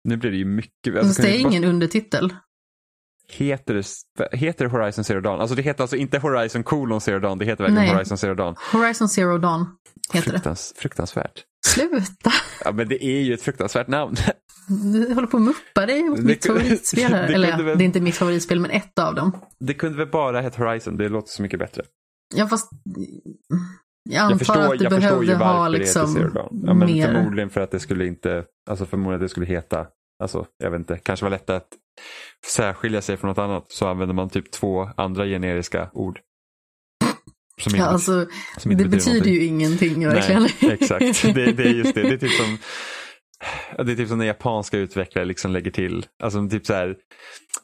Nu blir det ju mycket. Alltså, det är ingen bara... undertitel. Heter heter det Horizon Zero Dawn? Alltså det heter alltså inte Horizon colon Zero Dawn, det heter verkligen Nej. Horizon Zero Dawn. Horizon Zero Dawn heter Fruktans, det. Fruktansvärt. Sluta! Ja men det är ju ett fruktansvärt namn. Du håller på att muppa dig mot mitt favoritspel här. Eller väl... det är inte mitt favoritspel men ett av dem. Det kunde väl bara heta Horizon, det låter så mycket bättre. Ja fast jag antar jag förstår, att du jag behövde ha liksom det heter ja, men mer. Förmodligen för att det skulle inte, alltså förmodligen att det skulle heta, alltså jag vet inte, kanske var lättare att särskilja sig från något annat så använder man typ två andra generiska ord. Som ja, inte, alltså, som inte det betyder, betyder ju ingenting verkligen. Nej, exakt, det, det, är just det. Det är typ som det är typ som när japanska utvecklare liksom lägger till, alltså typ så här,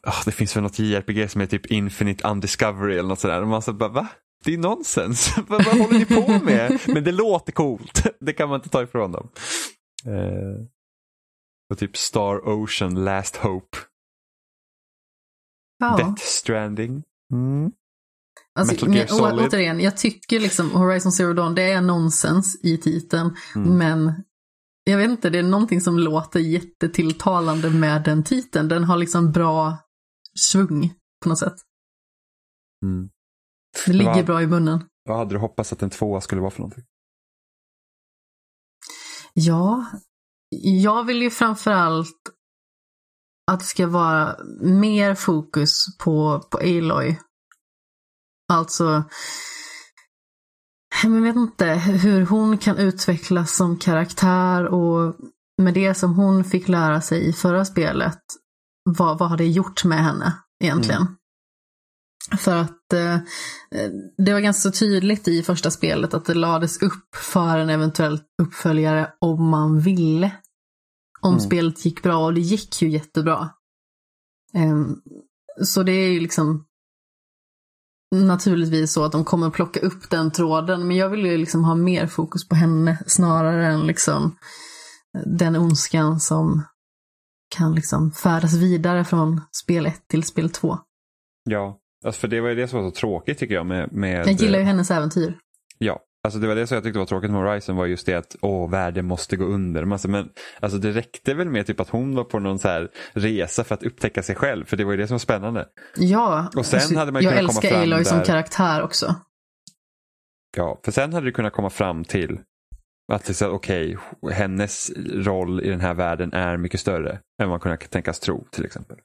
oh, det finns väl något JRPG som är typ Infinite Undiscovery eller något sådär. Och man så bara, va? Det är nonsens. vad, vad håller ni på med? Men det låter coolt. det kan man inte ta ifrån dem. Uh, och typ Star Ocean Last Hope. Ja. Death Stranding. Mm. Alltså, men, å, återigen, jag tycker liksom Horizon Zero Dawn, det är nonsens i titeln. Mm. Men jag vet inte, det är någonting som låter jättetilltalande med den titeln. Den har liksom bra svung på något sätt. Mm. Det ligger vad, bra i munnen. Vad hade du hoppats att en tvåa skulle vara för någonting? Ja, jag vill ju framförallt att det ska vara mer fokus på, på Aloy. Alltså, jag vet inte hur hon kan utvecklas som karaktär och med det som hon fick lära sig i förra spelet, vad, vad har det gjort med henne egentligen? Mm. För att eh, det var ganska tydligt i första spelet att det lades upp för en eventuell uppföljare om man ville om mm. spelet gick bra och det gick ju jättebra. Um, så det är ju liksom naturligtvis så att de kommer plocka upp den tråden. Men jag vill ju liksom ha mer fokus på henne snarare än liksom den ondskan som kan liksom färdas vidare från spel 1 till spel 2. Ja, alltså för det var ju det som var så tråkigt tycker jag med... med jag gillar ju hennes äventyr. Ja, Alltså det var det som jag tyckte var tråkigt med Horizon var just det att åh, världen måste gå under. Alltså, men alltså, det räckte väl med typ att hon var på någon så här resa för att upptäcka sig själv. För det var ju det som var spännande. Ja, och sen alltså, hade man jag älskar Aloy där... som karaktär också. Ja, för sen hade det kunnat komma fram till att okej, okay, hennes roll i den här världen är mycket större än man kunde tänkas tro till exempel.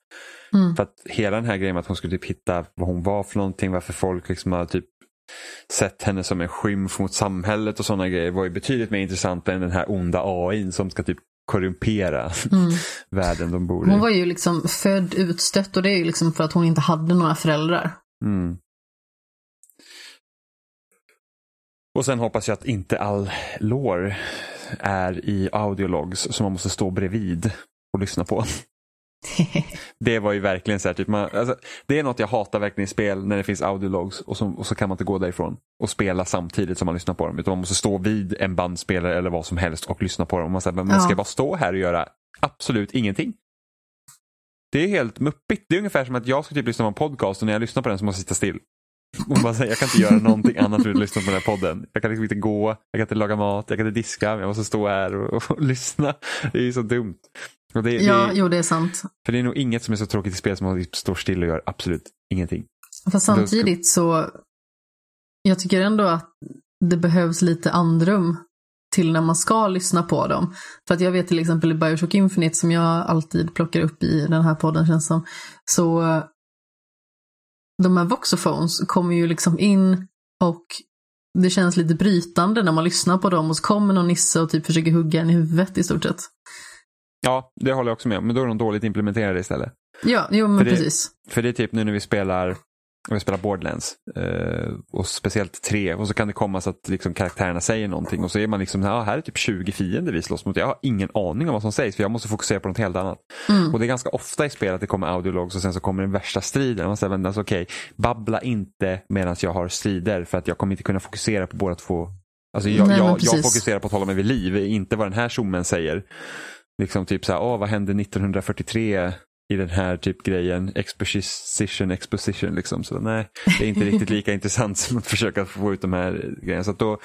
Mm. För att hela den här grejen med att hon skulle typ hitta vad hon var för någonting, varför folk liksom har typ sett henne som en skymf mot samhället och sådana grejer var ju betydligt mer intressant än den här onda AI som ska typ korrumpera mm. världen de bor i. Hon var ju liksom född utstött och det är ju liksom för att hon inte hade några föräldrar. Mm. Och sen hoppas jag att inte all lore är i audiologs som man måste stå bredvid och lyssna på. det var ju verkligen så här, typ man, alltså, det är något jag hatar verkligen i spel när det finns audiologs och så, och så kan man inte gå därifrån och spela samtidigt som man lyssnar på dem. Utan man måste stå vid en bandspelare eller vad som helst och lyssna på dem. man, säger, men man ska bara stå här och göra absolut ingenting. Det är helt muppigt. Det är ungefär som att jag ska typ lyssna på en podcast och när jag lyssnar på den så måste jag sitta still. Och bara säga, jag kan inte göra någonting annat än att lyssna på den här podden. Jag kan liksom inte gå, jag kan inte laga mat, jag kan inte diska, jag måste stå här och, och lyssna. Det är ju så dumt. Det, Ja, det, jo det är sant. för det är nog inget som är så tråkigt i spel som att står still och gör absolut ingenting. Fast samtidigt så, jag tycker ändå att det behövs lite andrum till när man ska lyssna på dem. För att jag vet till exempel i Bioshock Infinite som jag alltid plockar upp i den här podden känns som, så de här voxophones kommer ju liksom in och det känns lite brytande när man lyssnar på dem och så kommer någon nisse och typ försöker hugga en i huvudet i stort sett. Ja, det håller jag också med om. Men då är de dåligt implementerade istället. Ja, jo men För det- precis. För det är typ nu när vi spelar vi spelar Borderlands eh, och speciellt tre och så kan det komma så att liksom karaktärerna säger någonting och så är man liksom, ja här är typ 20 fiender vi slåss mot. Jag har ingen aning om vad som sägs för jag måste fokusera på något helt annat. Mm. Och det är ganska ofta i spel att det kommer audiologs och sen så kommer den värsta striden. Man säger, alltså, okej, babbla inte medan jag har strider för att jag kommer inte kunna fokusera på båda två. Alltså jag, Nej, jag, jag fokuserar på att hålla mig vid liv, inte vad den här tjommen säger. Liksom typ så här, åh vad hände 1943 i den här typ grejen, exposition, exposition liksom. Så nej, det är inte riktigt lika intressant som att försöka få ut de här grejerna. Så då,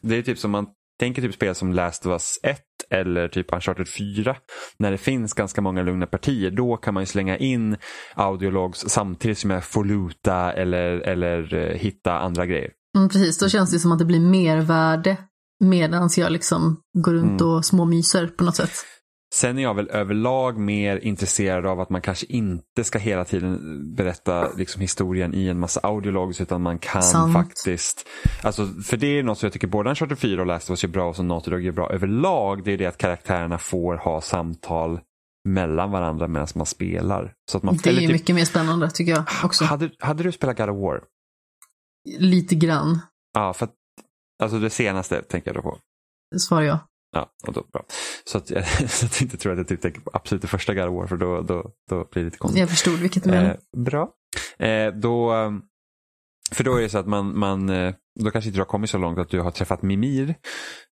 det är typ som man tänker typ spel som Last of Us 1 eller typ Uncharted 4. När det finns ganska många lugna partier, då kan man ju slänga in audiologs samtidigt som jag får luta eller, eller eh, hitta andra grejer. Mm, precis, då känns det som att det blir mervärde medan jag liksom går runt Mm. och småmyser på något sätt. Sen är jag väl överlag mer intresserad av att man kanske inte ska hela tiden berätta liksom, historien i en massa audiologs utan man kan Sant. faktiskt, alltså, för det är något som jag tycker både Uncharted 4 och Last of Us gör bra och som Naughty Dog gör bra överlag, det är det att karaktärerna får ha samtal mellan varandra medan man spelar. Så att man, Det är ju typ- mycket mer spännande tycker jag också. hade, hade du spelat God of War? Lite grann, Ja, för att, alltså det senaste tänker jag då på. svarar jag. Ja, och då, bra. Så att, jag, så att jag inte tror att jag typ tänker på absolut det första God of War för då, då, då blir det lite konstigt. Jag förstod vilket du. Eh, bra. Eh, då, eh, för då är det så att man, man eh, då kanske inte du har kommit så långt att du har träffat Mimir.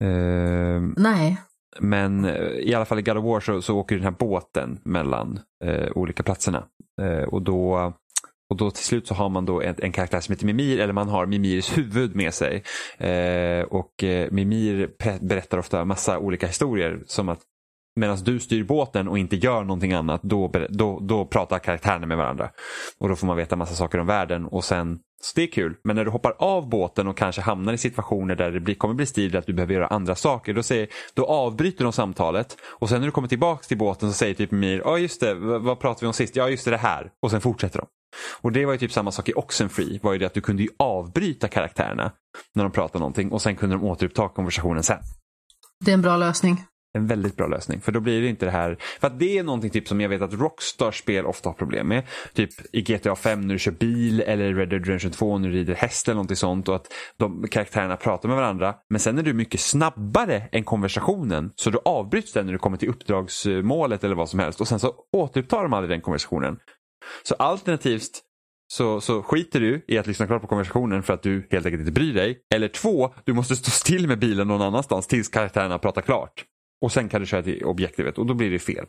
Eh, Nej, men eh, i alla fall i God of War så, så åker den här båten mellan eh, olika platserna. Och, då, och då till slut så har man då en, en karaktär som heter Mimir eller man har Mimirs huvud med sig. Eh, och eh, Mimir berättar ofta massa olika historier som att Medan du styr båten och inte gör någonting annat, då, då, då pratar karaktärerna med varandra. Och då får man veta massa saker om världen och sen, så det är kul. Men när du hoppar av båten och kanske hamnar i situationer där det blir, kommer bli stil att du behöver göra andra saker, då, säger, då avbryter de samtalet. Och sen när du kommer tillbaka till båten så säger typ Mir, ja just det, vad pratade vi om sist? Ja just det, det här. Och sen fortsätter de. Och det var ju typ samma sak i Oxenfree, var ju det att du kunde ju avbryta karaktärerna när de pratade någonting och sen kunde de återuppta konversationen sen det är en bra lösning. en väldigt bra lösning. För då blir det inte det här, för att det är någonting typ som jag vet att Rockstar-spel ofta har problem med. Typ i GTA 5 när du kör bil eller Red Dead Redemption 2 när du rider häst eller någonting sånt och att de karaktärerna pratar med varandra. Men sen är du mycket snabbare än konversationen så du avbryts den när du kommer till uppdragsmålet eller vad som helst och sen så återupptar de aldrig den konversationen. Så alternativt så, så skiter du i att lyssna klart på konversationen för att du helt enkelt inte bryr dig. Eller två, du måste stå still med bilen någon annanstans tills karaktärerna pratar klart. Och sen kan du köra till objektivet och då blir det fel.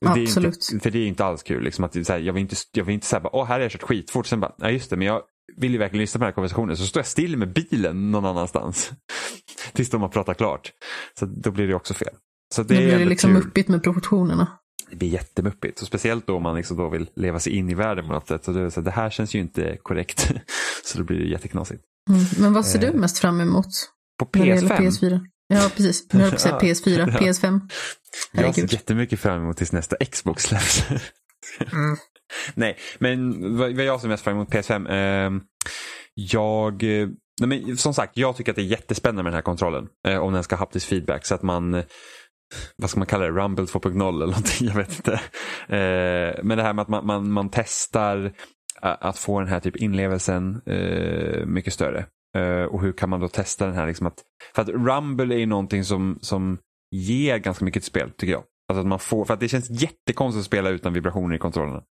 Det Absolut. Inte, för det är inte alls kul. Liksom att så här, jag vill inte, jag vill inte säga åh här har jag kört skitfort. Sen bara, nej just det, men jag vill ju verkligen lyssna på den här konversationen. Så står jag still med bilen någon annanstans. Tills de har pratat klart. Så då blir det också fel. Så det Då är blir det liksom kul. muppigt med proportionerna. Det blir jättemuppigt. Så speciellt då om man liksom då vill leva sig in i världen på något sätt. Så det, så det här känns ju inte korrekt. Så då blir det jätteknasigt. Mm. Men vad ser Eh, du mest fram emot På när det gäller PS5. PS4? Ja, precis. Nu höll jag på att säga PS4, Ja. PS5. Jag ser Herregud. jättemycket fram emot tills nästa Xbox släpps. Mm. Nej, men vad, jag ser mest fram emot PS5. ehm, jag, eh, nej men, som sagt, jag tycker att det är jättespännande med den här kontrollen. Eh, om den ska ha haptisk feedback. Så att man, vad ska man kalla det, Rumble 2.0 eller någonting, jag vet inte. Eh, men det här med att man, man, man testar eh, att få den här typ inlevelsen eh, mycket större. Uh, och hur kan man då testa den här? Liksom att, för att Rumble är ju någonting som, som ger ganska mycket till spel tycker jag. Alltså att man får, för att det känns jättekonstigt att spela utan vibrationer i kontrollerna.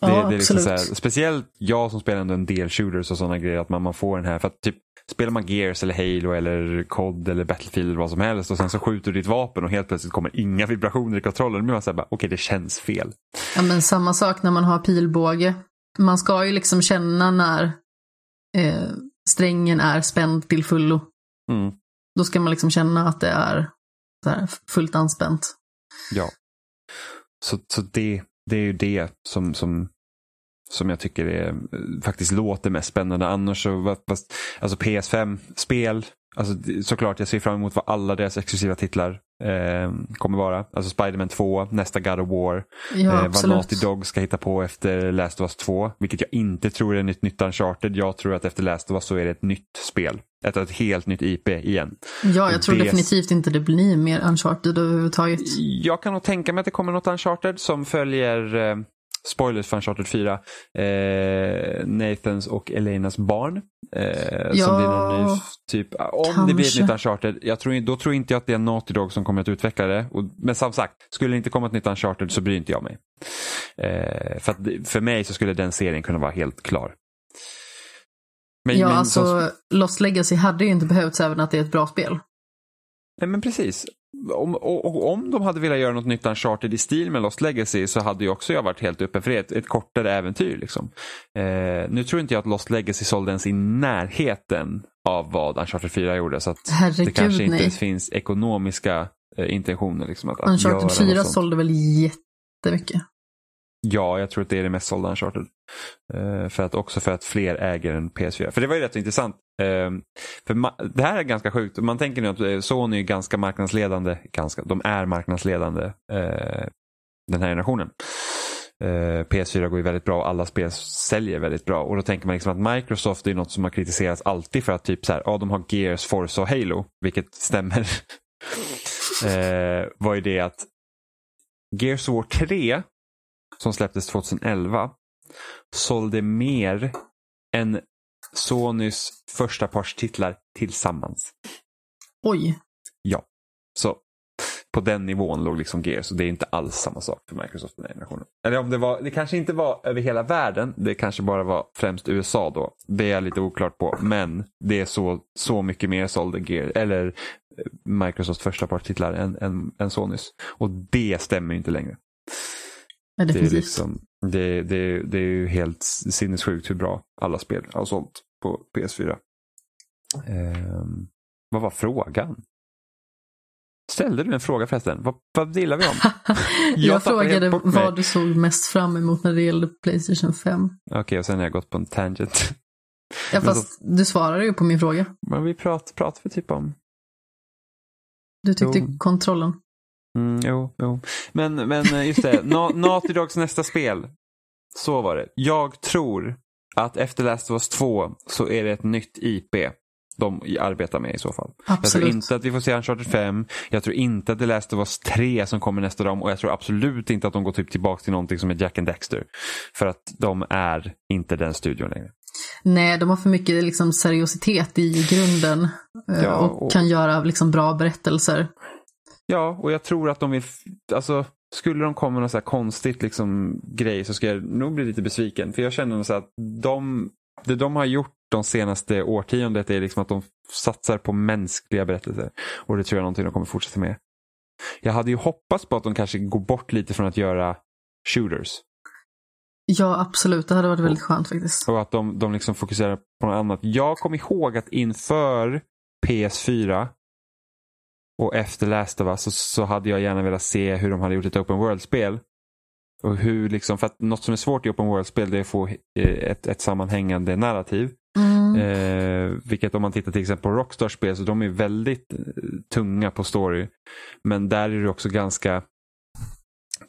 Ja, det, det är liksom här, speciellt jag som spelar ändå en del shooters och sådana grejer. Att man, man får den här, för att typ spelar man Gears eller Halo eller COD eller Battlefield eller vad som helst och sen så skjuter du ditt vapen och helt plötsligt kommer inga vibrationer i kontrollen. Då blir man såhär, okej okay, det känns fel. Ja, men samma sak när man har pilbåge. Man ska ju liksom känna när eh, strängen är spänd till fullo. Mm. Då ska man liksom känna att det är så här, fullt anspänt. Ja. Så, så det, det är ju det som, som, som jag tycker är, faktiskt låter mest spännande. Annars så, fast, alltså PS5-spel, alltså, såklart jag ser fram emot vad alla deras exklusiva titlar eh, kommer vara. Alltså Spiderman 2, nästa God of War, Ja, eh, vad. Naughty Dog ska hitta på efter Last of Us 2. Vilket jag inte tror är ett nytt Uncharted. Jag tror att efter Last of Us så är det ett nytt spel. Ett, ett helt nytt IP igen. Ja, jag tror det- definitivt inte det blir mer Uncharted överhuvudtaget. Jag kan nog tänka mig att det kommer något Uncharted som följer eh, Spoilers för Uncharted 4. Eh, Nathans och Elenas barn. Eh, Ja, som blir någon ny typ. Om det blir ett kanske. nytt Uncharted. Jag tror, då tror inte jag att det är Naughty Dog som kommer att utveckla det. Och, men som sagt, skulle det inte komma ett nytt Uncharted så bryr inte jag mig. Eh, för, att, för mig så skulle den serien kunna vara helt klar. Men, Ja, men alltså som- Lost Legacy hade ju inte behövts även att det är ett bra spel. Nej men precis. Om, och, om de hade velat göra något nytt Uncharted i stil med Lost Legacy så hade ju också jag varit helt öppen för det. Ett, ett kortare äventyr liksom. Eh, nu tror inte jag att Lost Legacy sålde ens i närheten av vad Uncharted 4 gjorde. Så att det Herregud, kanske inte nej. ens finns ekonomiska eh, intentioner. Liksom, att, att Uncharted något 4 sånt. sålde väl jättemycket. Ja, jag tror att det är det mest sålda Uncharted. Eh, för att, också för att fler äger en PS4. För det var ju rätt intressant. Ehm, för det här är ganska sjukt. Man tänker nu att eh, Sony är ganska marknadsledande. Ganska, de är marknadsledande eh, den här generationen. Eh, PS4 går ju väldigt bra och alla spel säljer väldigt bra. Och då tänker man liksom att Microsoft är något som har kritiserats alltid för att typ så här, ja de har Gears, Forza och Halo. Vilket stämmer. eh, var ju det att Gears of War 3 som släpptes 2011 sålde mer än Sonys första partstitlar tillsammans. Oj. Ja, så på den nivån låg liksom Gears och det är inte alls samma sak för Microsoft den här generationen. Eller om det var, det kanske inte var över hela världen, det kanske bara var främst USA då. Det är jag lite oklart på, men det är så, så mycket mer sålde Gears, eller eh, Microsofts första partstitlar än, än, än Sonys. Och det stämmer ju inte längre. Ja, Det är, liksom, det, det, det är ju helt sinnessjukt hur bra alla spel har sålt på PS4. Ehm, vad var frågan? Ställde du en fråga förresten? Vad, vad delar vi om? jag helt frågade vad du såg mest fram emot när det gällde Playstation 5. Okej, och sen har jag gått på en tangent. Ja, fast du svarade ju på min fråga. Men vi pratar pratar vi typ om... Du tyckte Jo. kontrollen. Mm, jo, jo. Men, men eh, just det, Na Naughty Dogs nästa spel. Så var det. Jag tror att efter Last of Us 2 så är det ett nytt IP de arbetar med i så fall. Jag tror Absolut. inte att vi får se Uncharted 5. Jag tror inte att det Last of Us 3 som kommer nästa dag och jag tror absolut inte att de går typ tillbaka till någonting som är Jack and Dexter. För att de är inte den studion längre. Nej, de har för mycket liksom, seriositet i grunden. eh, Ja, och, och- kan göra liksom, bra berättelser. Ja, och jag tror att de vill, alltså skulle de komma med något så konstigt liksom, grej så ska jag nog bli lite besviken. För jag känner så att de, det de har gjort de senaste årtiondet är liksom att de satsar på mänskliga berättelser. Och det tror jag är någonting de kommer fortsätta med. Jag hade ju hoppats på att de kanske går bort lite från att göra shooters. Ja, absolut. Det hade varit väldigt skönt faktiskt. Och att de, de liksom fokuserar på något annat. Jag kom ihåg att inför PS4 och efter Last of Us så, så hade jag gärna velat se hur de hade gjort ett open world-spel. Och hur liksom, för att något som är svårt i open world-spel det är att få eh, ett, ett sammanhängande narrativ. Mm. Eh, vilket om man tittar till exempel på Rockstars spel så de är väldigt eh, tunga på story. Men där är det också ganska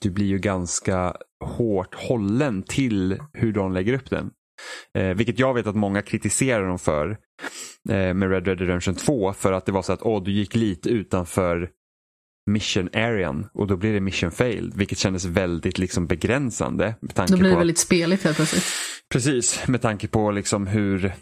du blir ju ganska hårt hållen till hur de lägger upp den. Eh, vilket jag vet att många kritiserar dem för eh, med Red Dead Redemption 2 för att det var så att åh, du gick lite utanför mission arean och då blir det mission failed vilket kändes väldigt liksom begränsande. Med tanke Då blir det på väldigt speligt helt plötsligt. Precis, med tanke på liksom hur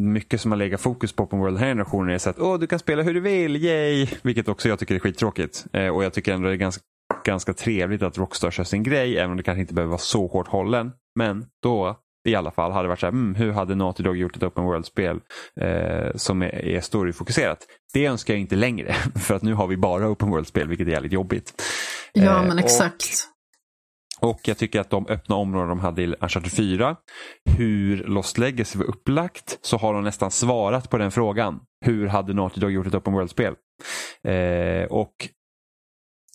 mycket som har legat fokus på på World här generationen är så att Åh, du kan spela hur du vill, yay! Vilket också jag tycker är skittråkigt. Eh, och jag tycker ändå det är ganska, ganska trevligt att Rockstar kör sin grej, även om det kanske inte behöver vara så hårt hållen. Men då i alla fall hade varit så här, mm, hur hade Naughty Dog gjort ett Open World-spel eh, som är, är storyfokuserat? Det önskar jag inte längre, för att nu har vi bara Open World-spel, vilket är jävligt jobbigt. Ja, men exakt. Och, och jag tycker att de öppna områden de hade i Uncharted 4, hur Lost Legacy var upplagt, så har de nästan svarat på den frågan. Hur hade Naughty Dog gjort ett Open World-spel? Eh, och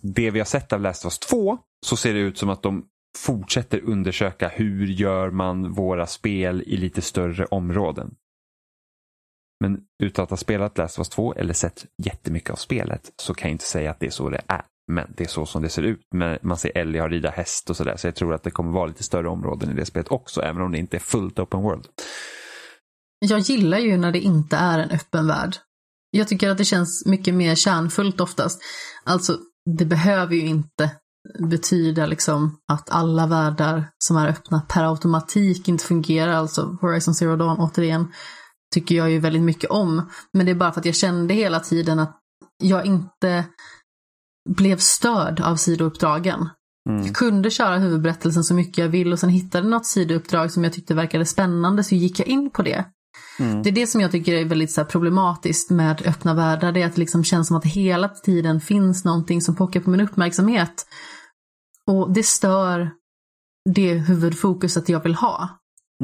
det vi har sett av Last of Us 2 så ser det ut som att de fortsätter undersöka hur gör man våra spel i lite större områden. Men utan att ha spelat Last of Us 2 eller sett jättemycket av spelet så kan jag inte säga att det är så det är. Men det är så som det ser ut. Men man ser Ellie har rida häst och sådär. Så jag tror att det kommer vara lite större områden i det spelet också. Även om det inte är fullt open world. Jag gillar ju när det inte är en öppen värld. Jag tycker att det känns mycket mer kärnfullt oftast. Alltså, det behöver ju inte betyda liksom att alla världar som är öppna per automatik inte fungerar. Alltså Horizon Zero Dawn återigen tycker jag ju väldigt mycket om. Men det är bara för att jag kände hela tiden att jag inte blev störd av sidouppdragen. Mm. Jag kunde köra huvudberättelsen så mycket jag vill och sen hittade något sidouppdrag som jag tyckte verkade spännande så gick jag in på det. Mm. Det är det som jag tycker är väldigt så problematiskt med öppna världar. Det är att det liksom känns som att hela tiden finns någonting som pockar på min uppmärksamhet. Och det stör det huvudfokuset jag vill ha.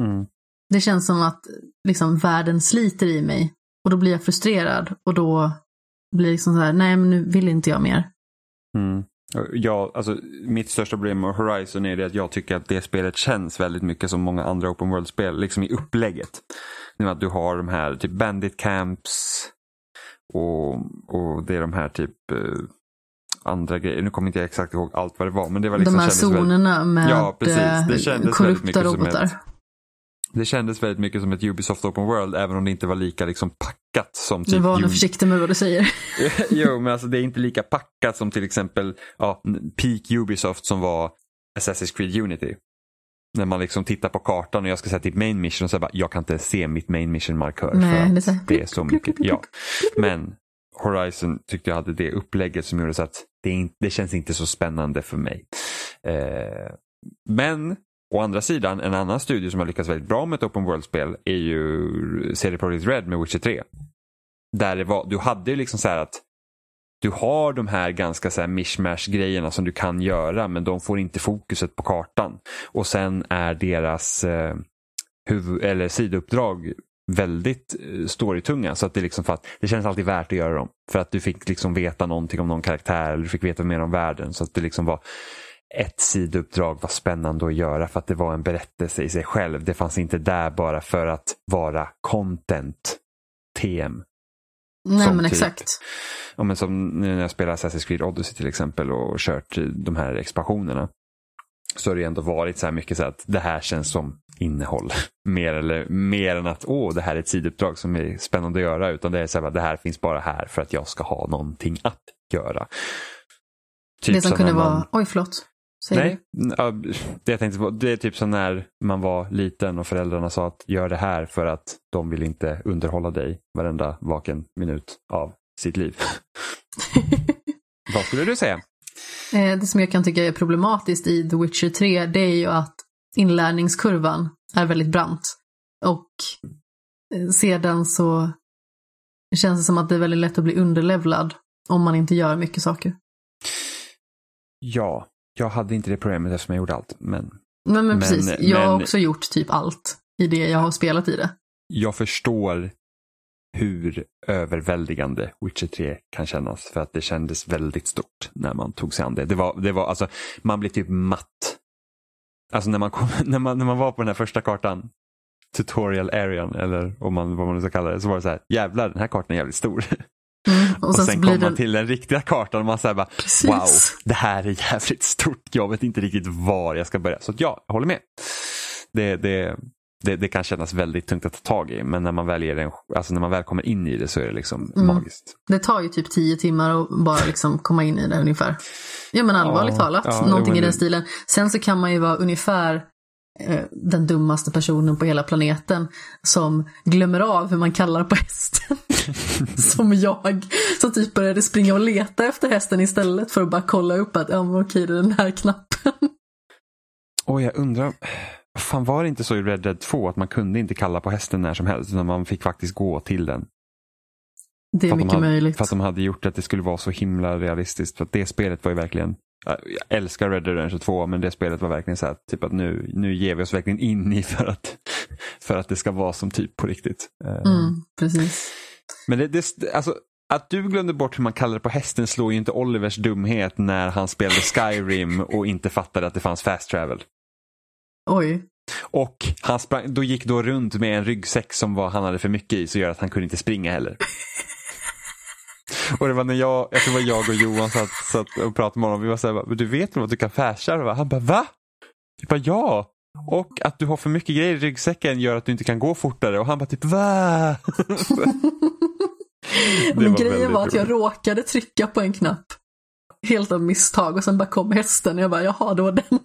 Mm. Det känns som att liksom, världen sliter i mig. Och då blir jag frustrerad och då blir det liksom så här, nej men nu vill inte jag mer. Mm. Ja, alltså, mitt största problem med Horizon är det att jag tycker att det spelet känns väldigt mycket som många andra open world-spel, liksom i upplägget. Att du har de här typ bandit camps och, och det är de här typ uh, andra grejer. Nu kommer inte jag exakt ihåg allt vad det var. Men det var liksom, de här zonerna väldigt, med ja, precis. Det kändes korrupta robotar. Ett, det kändes väldigt mycket som ett Ubisoft Open World även om det inte var lika liksom packat som typ... Du var nog försiktig med vad du säger. jo, men alltså det är inte lika packat som till exempel ja, Peak Ubisoft som var Assassin's Creed Unity. När man liksom tittar på kartan och jag ska säga typ main mission och så bara, jag kan inte se mitt main mission markör. Nej, för att det är så mycket. Ja. Men Horizon tyckte jag hade det upplägget som gjorde så att det, inte, det känns inte så spännande för mig. Eh, men Å andra sidan, en annan studio som har lyckats väldigt bra med ett open world-spel är ju CD Projekt Red med Witcher 3. Där det var, du hade ju liksom så här att du har de här ganska så här mishmash grejerna som du kan göra men de får inte fokuset på kartan. Och sen är deras eh, huvud, eller sidouppdrag väldigt eh, storytunga. Så att det, liksom för att, det känns alltid värt att göra dem. För att du fick liksom veta någonting om någon karaktär eller du fick veta mer om världen. Så att det liksom var ett sidouppdrag var spännande att göra för att det var en berättelse i sig själv. Det fanns inte där bara för att vara content, TM. Nej men typ, exakt. Ja, men som när jag spelar Assassin's Creed Odyssey till exempel och kört de här expansionerna. Så har det ändå varit så här mycket så att det här känns som innehåll. Mer, eller, mer än att åh, det här är ett sidouppdrag som är spännande att göra. Utan det är så här, det här finns bara här för att jag ska ha någonting att göra. Typ det som kunde man... vara, oj förlåt. Säger Nej, du? det, jag tänkte på, det är typ som när man var liten och föräldrarna sa att gör det här för att de vill inte underhålla dig varenda vaken minut av sitt liv. Vad skulle du säga? Eh, det som jag kan tycka är problematiskt i The Witcher 3 det är ju att inlärningskurvan är väldigt brant. Och eh, sedan så känns det som att det är väldigt lätt att bli underlevlad om man inte gör mycket saker. Ja, jag hade inte det problemet eftersom jag gjorde allt. Men, men, men precis, men, jag har också gjort typ allt i det jag har spelat i det. Jag förstår hur överväldigande Witcher 3 kan kännas för att det kändes väldigt stort när man tog sig an det. det, var, det var, alltså, man blir typ matt. Alltså när man, kom, när, man, när man var på den här första kartan, tutorial arean eller om man, vad man nu ska kalla det, så var det så här, jävlar den här kartan är jävligt stor. Mm, och, och, sen, sen kommer man till den riktiga kartan och man säger bara Precis. wow, det här är jävligt stort. Jag vet inte riktigt var jag ska börja. Så ja, jag håller med. Det, det, det, det, kan kännas väldigt tungt att ta tag i men när man, väljer en, alltså när man väl kommer in i det så är det liksom mm. magiskt. Det tar ju typ tio timmar att bara liksom komma in i det ungefär. Ja men allvarligt ja, talat, ja, någonting i den stilen. Sen så kan man ju vara ungefär den dummaste personen på hela planeten som glömmer av hur man kallar på hästen. som jag, som typ började springa och leta efter hästen istället för att bara kolla upp att ja men okej det är den här knappen. Och jag undrar, fan var det inte så i Red Dead 2 att man kunde inte kalla på hästen när som helst utan man fick faktiskt gå till den? Det är mycket hade, möjligt. För att de hade gjort att det skulle vara så himla realistiskt. För att det spelet var ju verkligen, jag älskar Red Dead Redemption 2 men det spelet var verkligen så här, typ att nu, nu ger vi oss verkligen in i för att, för att det ska vara som typ på riktigt. Eh, Mm, precis. Men det, det, alltså, att du glömde bort hur man kallade på hästen slår ju inte Olivers dumhet när han spelade Skyrim och inte fattade att det fanns fast travel. Oj. Och han sprang, då gick då runt med en ryggsäck som var, han hade för mycket i så gör att han kunde inte springa heller. Och det var när jag, jag tror det var jag och Johan satt, satt och pratade med honom. Vi var så här, "Men du vet väl att du kan fasttravel? Han bara va? Jag bara ja. Och att du har för mycket grejer i ryggsäcken gör att du inte kan gå fortare. Och han bara typ va? Men var grejen var att jag råkade trycka på en knapp. Helt av misstag och sen bara kom hästen och jag bara jaha det var den.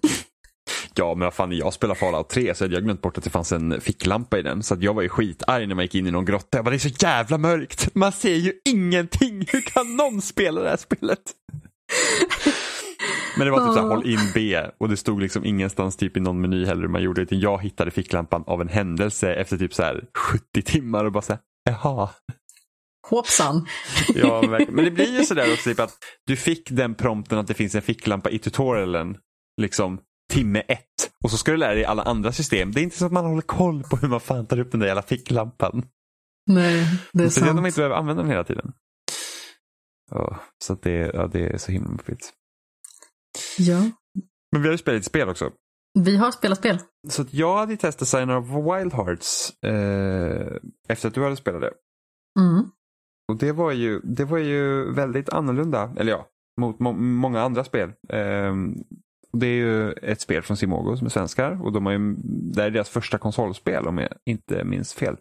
Ja, men vad fan, när jag spelade Fallout 3 så hade jag glömt bort att det fanns en ficklampa i den. Så att jag var ju skitarg när man gick in i någon grotta. Jag bara, det är så jävla mörkt. Man ser ju ingenting. Hur kan någon spela det här spelet? Men det var typ såhär, håll in B och det stod liksom ingenstans typ i någon meny heller hur man gjorde det. Jag hittade ficklampan av en händelse efter typ så här 70 timmar och bara såhär, jaha. Hoppsan. Ja, men det blir ju sådär också typ att du fick den prompten att det finns en ficklampa i tutorialen liksom timme ett och så ska du lära dig alla andra system. Det är inte så att man håller koll på hur man fan tar upp den där jävla ficklampan. Nej, det är Speciellt om man sant. inte behöver använda den hela tiden. Ja, så det, ja, det är så himla moppigt. Ja. Men vi har ju spelat spel också. Vi har spelat spel. Så jag hade testat Sign of Wild Hearts eh, efter att du hade spelat det. Mm. Och det var ju, det var ju väldigt annorlunda, eller ja, mot må många andra spel. Ehm, det är ju ett spel från Simogo som är svenskar och de har ju, det är deras första konsolspel om jag inte minns fel.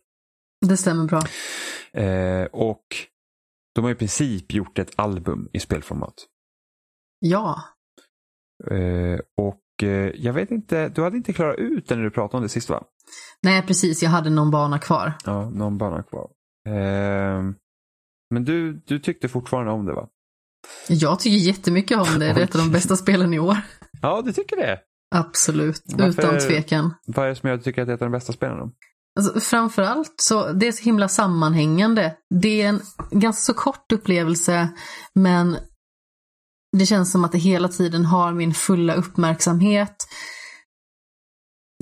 Det stämmer bra. Eh, och de har i princip gjort ett album i spelformat. Ja. Eh, och eh, jag vet inte, du hade inte klarat ut det när du pratade om det sist va? Nej, precis. Jag hade någon bana kvar. Ja, någon bana kvar. Ehm, men du, du tyckte fortfarande om det va? Jag tycker jättemycket om det. Det är ett av de bästa spelen i år. Ja, du tycker det? Absolut, Varför- utan tvekan. Vad är det som gör att du tycker att det är ett av de bästa spelen då? Alltså, framförallt så, det är så himla sammanhängande. Det är en ganska så kort upplevelse, men det känns som att det hela tiden har min fulla uppmärksamhet.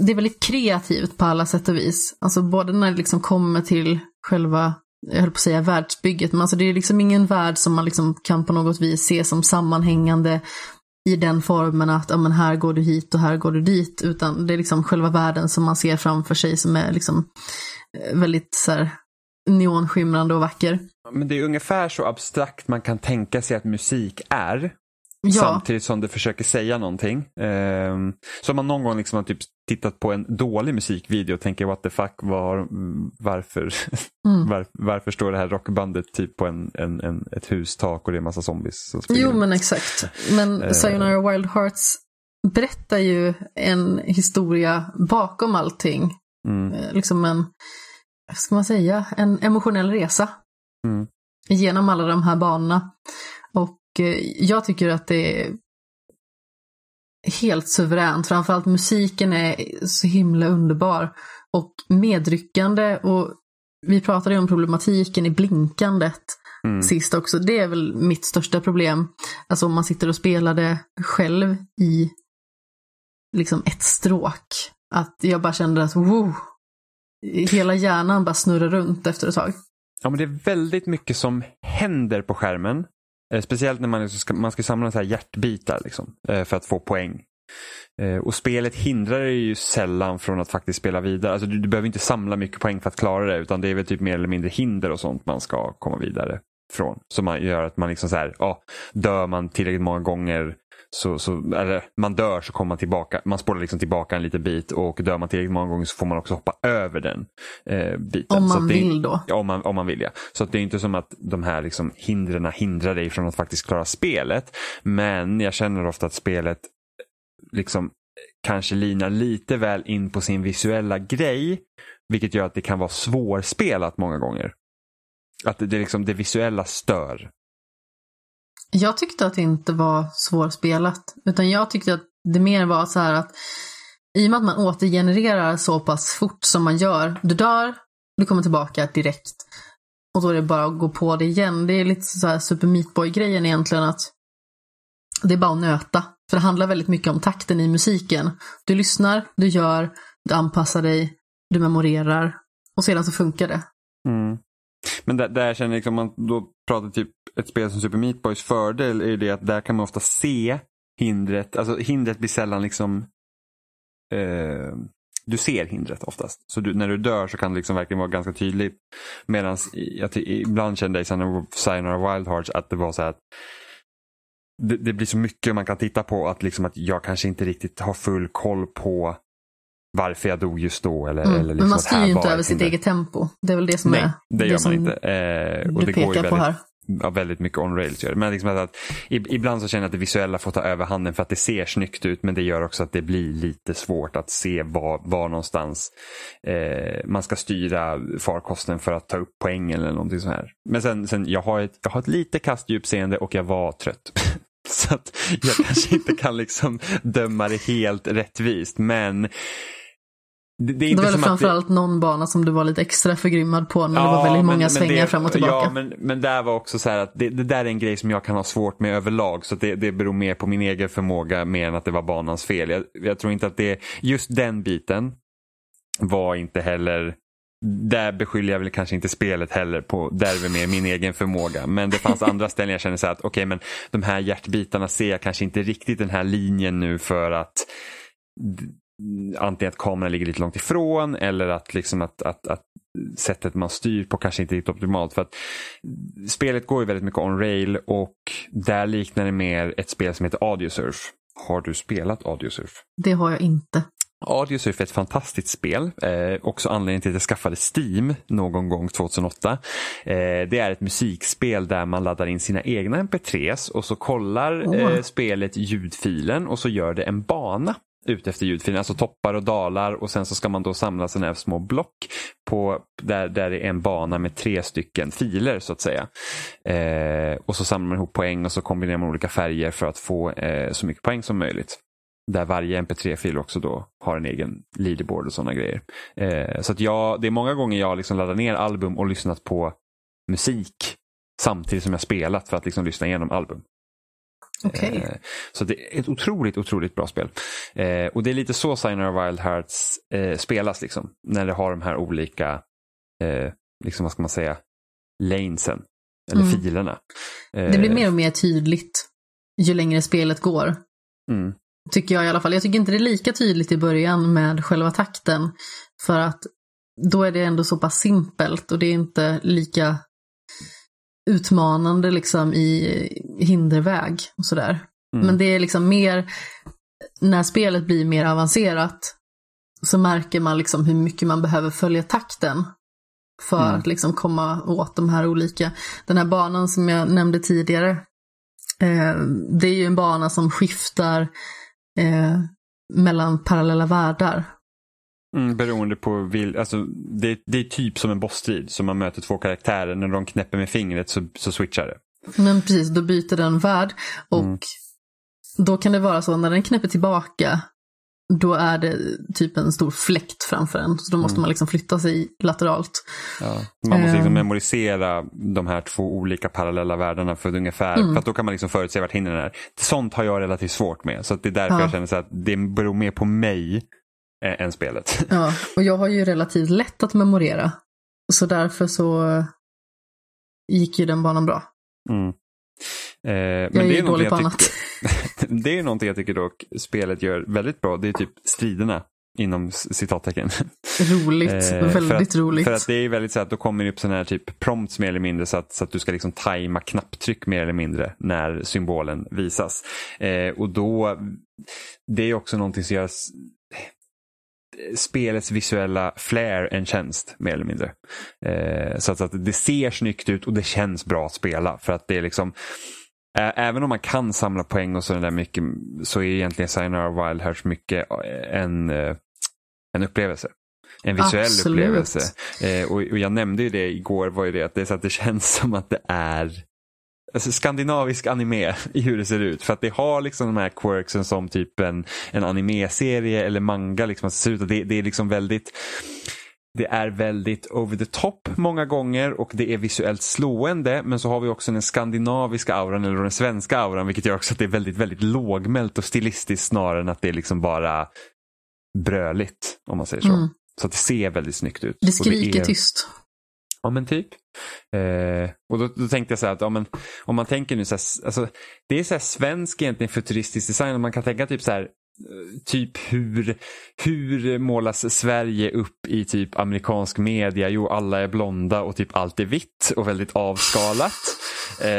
Det är väldigt kreativt på alla sätt och vis. Alltså både när det liksom kommer till själva, jag höll på att säga världsbygget, men alltså det är liksom ingen värld som man liksom kan på något vis se som sammanhängande i den formen att ja, men här går du hit och här går du dit, utan det är liksom själva världen som man ser framför sig som är liksom eh, väldigt så här, neonskimrande och vacker. Men det är ungefär så abstrakt man kan tänka sig att musik är. Ja, Samtidigt som det försöker säga någonting. Um, så man någon gång liksom har typ tittat på en dålig musikvideo och tänker what the fuck, var, varför, Mm. var, varför står det här rockbandet typ på en, en, en, ett hustak och det är en massa zombies som jo men exakt. Men Eh. Sayonara Wild Hearts berättar ju en historia bakom allting. Mm, Eh, Liksom en, vad ska man säga, en emotionell resa. Mm. Genom alla de här banorna. Och jag tycker att det är helt suveränt. Framförallt musiken är så himla underbar. Och medryckande. Och vi pratade ju om problematiken i blinkandet mm, sist också. Det är väl mitt största problem. Alltså om man sitter och spelar det själv i liksom ett stråk. Att jag bara kände att wow, hela hjärnan bara snurrar runt efter ett tag. Ja, men det är väldigt mycket som händer på skärmen. Eh, speciellt när man, liksom ska, man ska samla så här hjärtbitar liksom, eh, för att få poäng. Eh, och spelet hindrar dig ju sällan från att faktiskt spela vidare. Alltså, du, du behöver inte samla mycket poäng för att klara det utan det är väl typ mer eller mindre hinder och sånt man ska komma vidare från. Som gör att man liksom så här, ja, dör man tillräckligt många gånger så, så, eller man dör så kommer man tillbaka, man spårar liksom tillbaka en liten bit och dör man tillräckligt många gånger så får man också hoppa över den eh, biten. Om man det vill då. Ja, om man, om man vill ja. Så det är inte som att de här liksom hindren hindrar dig från att faktiskt klara spelet. Men jag känner ofta att spelet liksom kanske linar lite väl in på sin visuella grej. Vilket gör att det kan vara svårspelat många gånger. Att det, liksom, det visuella stör. Jag tyckte att det inte var svårspelat. Utan jag tyckte att det mer var så här att i och med att man återgenererar så pass fort som man gör. Du dör, du kommer tillbaka direkt. Och då är det bara att gå på det igen. Det är lite så här Super Meat Boy-grejen egentligen att det är bara att nöta. För det handlar väldigt mycket om takten i musiken. Du lyssnar, du gör, du anpassar dig, du memorerar och sedan så funkar det. Mm. Men där, där känner jag, liksom, man då pratar typ ett spel som Super Meat Boys fördel är det att där kan man ofta se hindret. Alltså hindret blir sällan liksom eh, du ser hindret oftast. Så du, när du dör så kan det liksom verkligen vara ganska tydligt. Medan jag ibland kände jag i Signer Wild Hearts att det var så här att det, det, blir så mycket man kan titta på att, liksom att jag kanske inte riktigt har full koll på varför jag dog just då. Eller, mm. eller liksom Men man styr ju inte över sitt eget tempo. Det är väl det som Nej, är det, gör man inte. Eh, och du det pekar går ju på väldigt, här. Ja, väldigt mycket on rails gör det. Men liksom att, att, ibland så känner jag att det visuella får ta över handen för att det ser snyggt ut men det gör också att det blir lite svårt att se var, var någonstans eh, man ska styra farkosten för att ta upp poäng eller någonting så här. Men sen, sen jag, har ett, jag har ett lite kastdjupseende och jag var trött. Så att jag kanske inte kan liksom döma det helt rättvist. Men det, det är inte det var väl framförallt det... någon bana som du var lite extra förgrymmad på när ja, det var väldigt många men, svängar men det, fram och tillbaka. Ja, men, men där var också så här att det, där är en grej som jag kan ha svårt med överlag. Så det, det beror mer på min egen förmåga mer än att det var banans fel. Jag, jag tror inte att det, just den biten var inte heller där beskyller jag väl kanske inte spelet heller på, där är det mer min egen förmåga. Men det fanns andra ställen jag kände så att okej okay, men de här hjärtbitarna ser jag kanske inte riktigt den här linjen nu för att antingen att kameran ligger lite långt ifrån eller att, liksom att, att, att sättet man styr på kanske inte är riktigt optimalt. För att spelet går ju väldigt mycket on rail och där liknar det mer ett spel som heter Audiosurf. Har du spelat Audiosurf? Det har jag inte. Audiosurf är ett fantastiskt spel. Eh, också anledningen till att jag skaffade Steam någon gång 2008. Eh, det är ett musikspel där man laddar in sina egna mp3s och så kollar eh, spelet ljudfilen och så gör det en bana ut efter ljudfilen, alltså toppar och dalar och sen så ska man då samla sina här små block på, där, där det är en bana med tre stycken filer så att säga. Eh, och så samlar man ihop poäng och så kombinerar man olika färger för att få eh, så mycket poäng som möjligt. Där varje mp3-fil också då har en egen leaderboard och sådana grejer. Eh, så att jag, det är många gånger jag liksom laddat ner album och lyssnat på musik samtidigt som jag spelat för att liksom lyssna igenom album. Okay. Eh, så det är ett otroligt, otroligt bra spel. Eh, och det är lite så Signer of Wild Hearts eh, spelas, liksom, när det har de här olika, liksom, vad ska man säga, lanesen, eller mm. filerna. det blir mer och mer tydligt ju längre spelet går. Mm. Tycker jag i alla fall. Jag tycker inte det är lika tydligt i början med själva takten. För att då är det ändå så pass simpelt och det är inte lika utmanande liksom i hinderväg och sådär. Mm. Men det är liksom mer, när spelet blir mer avancerat så märker man liksom hur mycket man behöver följa takten för mm. att liksom komma åt de här olika. Den här banan som jag nämnde tidigare, eh, det är ju en bana som skiftar eh, mellan parallella världar. Mm, beroende på, vil, alltså, det, det är typ som en bossstrid. Så man möter två karaktärer, när de knäpper med fingret så, så switchar det. Men precis, då byter den värld. Och mm. då kan det vara så när den knäpper tillbaka, då är det typ en stor fläkt framför en. Så då måste mm. man liksom flytta sig lateralt. Ja. Man måste liksom um, memorisera de här två olika parallella världarna för ungefär, mm. för att då kan man liksom förutse vart hindren är. Sånt har jag relativt svårt med. Så det är därför ja. jag känner så att det beror mer på mig än spelet. Ja, och jag har ju relativt lätt att memorera. Så därför så gick ju den banan bra. Mm. Eh, jag men är ju dålig på annat. det är någonting jag tycker dock spelet gör väldigt bra. Det är typ striderna inom citattecken. Roligt, eh, väldigt att, roligt. För att det är väldigt så att då kommer det upp sådana här typ prompts mer eller mindre så att, så att du ska liksom tajma knapptryck mer eller mindre när symbolen visas. Eh, och då, det är också någonting som gör spelets visuella flair en tjänst mer eller mindre. Eh, så att, att, det ser snyggt ut och det känns bra att spela för att det är liksom även om man kan samla poäng och sådär mycket så är egentligen Sayonara Wild Hearts mycket en, en upplevelse. En visuell Absolut. upplevelse. Eh, och, och, jag nämnde ju det igår, var ju det att det, så att det känns som att det är alltså, skandinavisk anime i hur det ser ut. För att det har liksom de här quirksen som typ en, en anime-serie eller manga. Liksom, att det, ser ut. Det, det är liksom väldigt det är väldigt over the top många gånger och det är visuellt slående men så har vi också den skandinaviska auran eller den svenska auran vilket gör också att det är väldigt, väldigt lågmält och stilistiskt snarare än att det är liksom bara bröligt om man säger så. Mm. Så att det ser väldigt snyggt ut. Det skriker det är... tyst. Ja men typ. Eh, och då, då, tänkte jag så här att ja, men, om man tänker nu så här, alltså, det är så här svensk egentligen futuristisk design. Man kan tänka typ så här eh, typ hur, hur målas Sverige upp i typ amerikansk media? Jo, alla är blonda och typ allt är vitt och väldigt avskalat. Eh,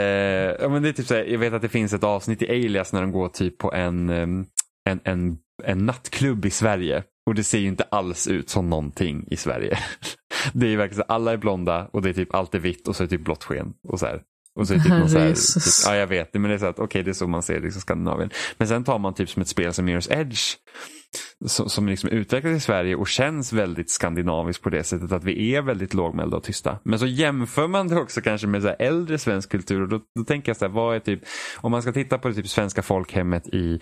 ja, men det är typ så här, jag vet att det finns ett avsnitt i Alias när de går typ på en, en, en, en nattklubb i Sverige och det ser ju inte alls ut som någonting i Sverige. Det är verkligen så alla är blonda och det är typ allt är vitt och så är det typ blått sken. Och så här. Och så är det typ någon så här, typ, ja jag vet, men det är så att okej okay, det är så man ser liksom Skandinavien. Men sen tar man typ som ett spel som Mirror's Edge som, som liksom utvecklas i Sverige och känns väldigt skandinaviskt på det sättet att vi är väldigt lågmälda och tysta. Men så jämför man det också kanske med så äldre svensk kultur och då, då tänker jag så här, vad är typ, om man ska titta på det typ svenska folkhemmet i,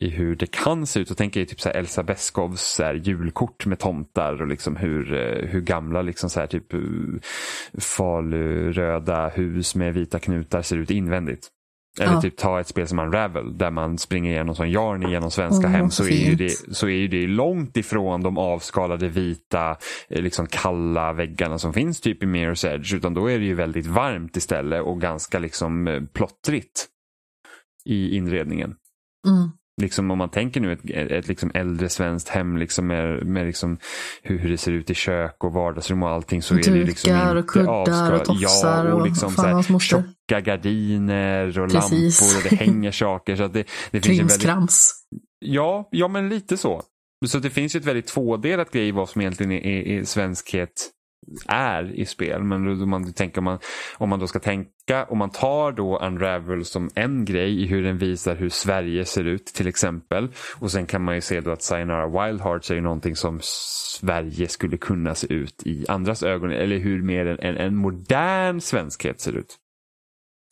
i hur det kan se ut, Då tänker jag typ så här Elsa Beskows så här, julkort med tomtar och liksom hur, eh, hur gamla liksom så här, typ eh, faluröda hus med vita knutar ser ut invändigt. Eller ja. typ ta ett spel som Unravel där man springer igenom som Jarn genom svenska mm, hem så, är ju det, så är ju det långt ifrån de avskalade vita eh, liksom kalla väggarna som finns typ i Mirror's Edge utan då är det ju väldigt varmt istället och ganska liksom eh, plottrigt i inredningen. Mm liksom om man tänker nu ett, ett liksom äldre svenskt hem liksom med, med liksom hur, hur det ser ut i kök och vardagsrum och allting så Dukar är det liksom inte och kuddar och tofsar ja, och, liksom och så här, tjocka gardiner och Precis. lampor och det hänger saker. Så att det, det finns en väldigt, ja, ja, men lite så. Så det finns ju ett väldigt tvådelat grej vad som egentligen är, är, är svenskhet är i spel. Men om man, tänker, om, man, om man då ska tänka, om man tar då Unravel som en grej i hur den visar hur Sverige ser ut till exempel. Och sen kan man ju se då att Sayonara Wild Hearts är ju någonting som Sverige skulle kunna se ut i andras ögon. Eller hur mer en, en modern svenskhet ser ut.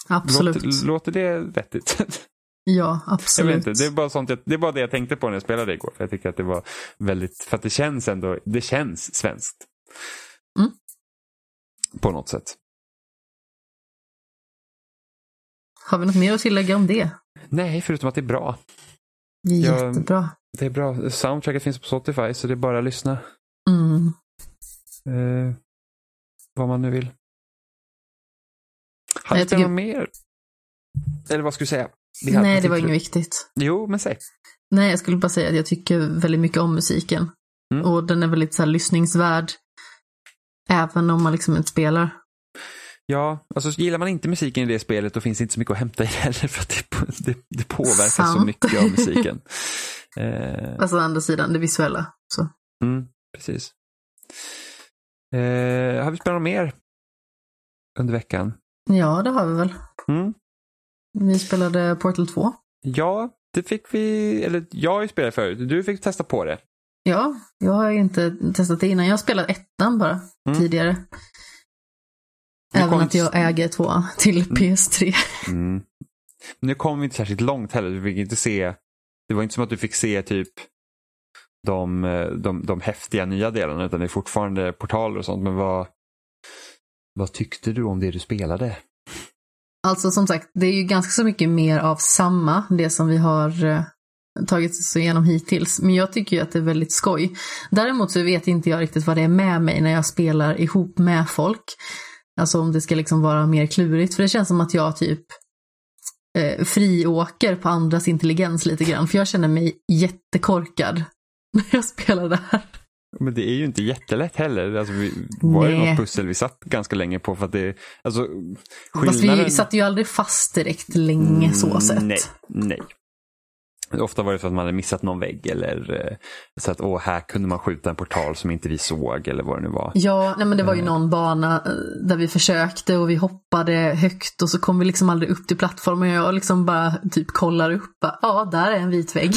Absolut. Låter, låter det vettigt? Ja, absolut. Jag vet inte, det, är bara sånt jag, det är bara det jag tänkte på när jag spelade igår. För jag tycker att det var väldigt, för att det känns ändå, det känns svenskt. Mm. På något sätt. Har vi något mer att tillägga om det? Nej, förutom att det är bra. Jättebra. Jag, det är bra. Soundtracket finns på Spotify så det är bara att lyssna. Mm. Eh, vad man nu vill. Har du tycker... något mer? Eller vad skulle du säga? Nej, det var inget viktigt. Jo, men säg. Nej, jag skulle bara säga att jag tycker väldigt mycket om musiken. Mm. Och den är väldigt så här lyssningsvärd. Även om man liksom inte spelar. Ja, alltså gillar man inte musiken i det spelet då finns det inte så mycket att hämta i det heller för att det, det, det påverkar Sant. så mycket av musiken. eh. Alltså andra sidan, det visuella. Så. Mm, precis. Eh, har vi spelat något mer under veckan? Ja, det har vi väl. Mm. Vi spelade Portal 2. Ja, det fick vi, eller jag har ju spelat förut, du fick testa på det. Ja, jag har inte testat det innan. Jag har spelat ettan bara mm. tidigare. Även kom... att jag äger två till mm. PS3. Mm. Nu kom vi inte särskilt långt heller. Du fick inte se, det var inte som att du fick se typ de, de, de häftiga nya delarna utan det är fortfarande portaler och sånt. Men vad, vad tyckte du om det du spelade? Alltså som sagt, det är ju ganska så mycket mer av samma, det som vi har eh, tagit oss igenom hittills. Men jag tycker ju att det är väldigt skoj. Däremot så vet inte jag riktigt vad det är med mig när jag spelar ihop med folk. Alltså om det ska liksom vara mer klurigt. För det känns som att jag typ eh, friåker på andras intelligens lite grann. För jag känner mig jättekorkad när jag spelar det här. Men det är ju inte jättelätt heller. Alltså, vi, var det något pussel vi satt ganska länge på? För att det, alltså, skillnaden... Fast vi satt ju aldrig fast direkt länge så sett. Nej, nej. Ofta var det så att man hade missat någon vägg eller eh, så att åh, här kunde man skjuta en portal som inte vi såg eller vad det nu var. Ja, nej men det var ju någon bana eh, där vi försökte och vi hoppade högt och så kom vi liksom aldrig upp till plattformen och jag liksom bara typ kollar upp. Bara, ja, där är en vit vägg.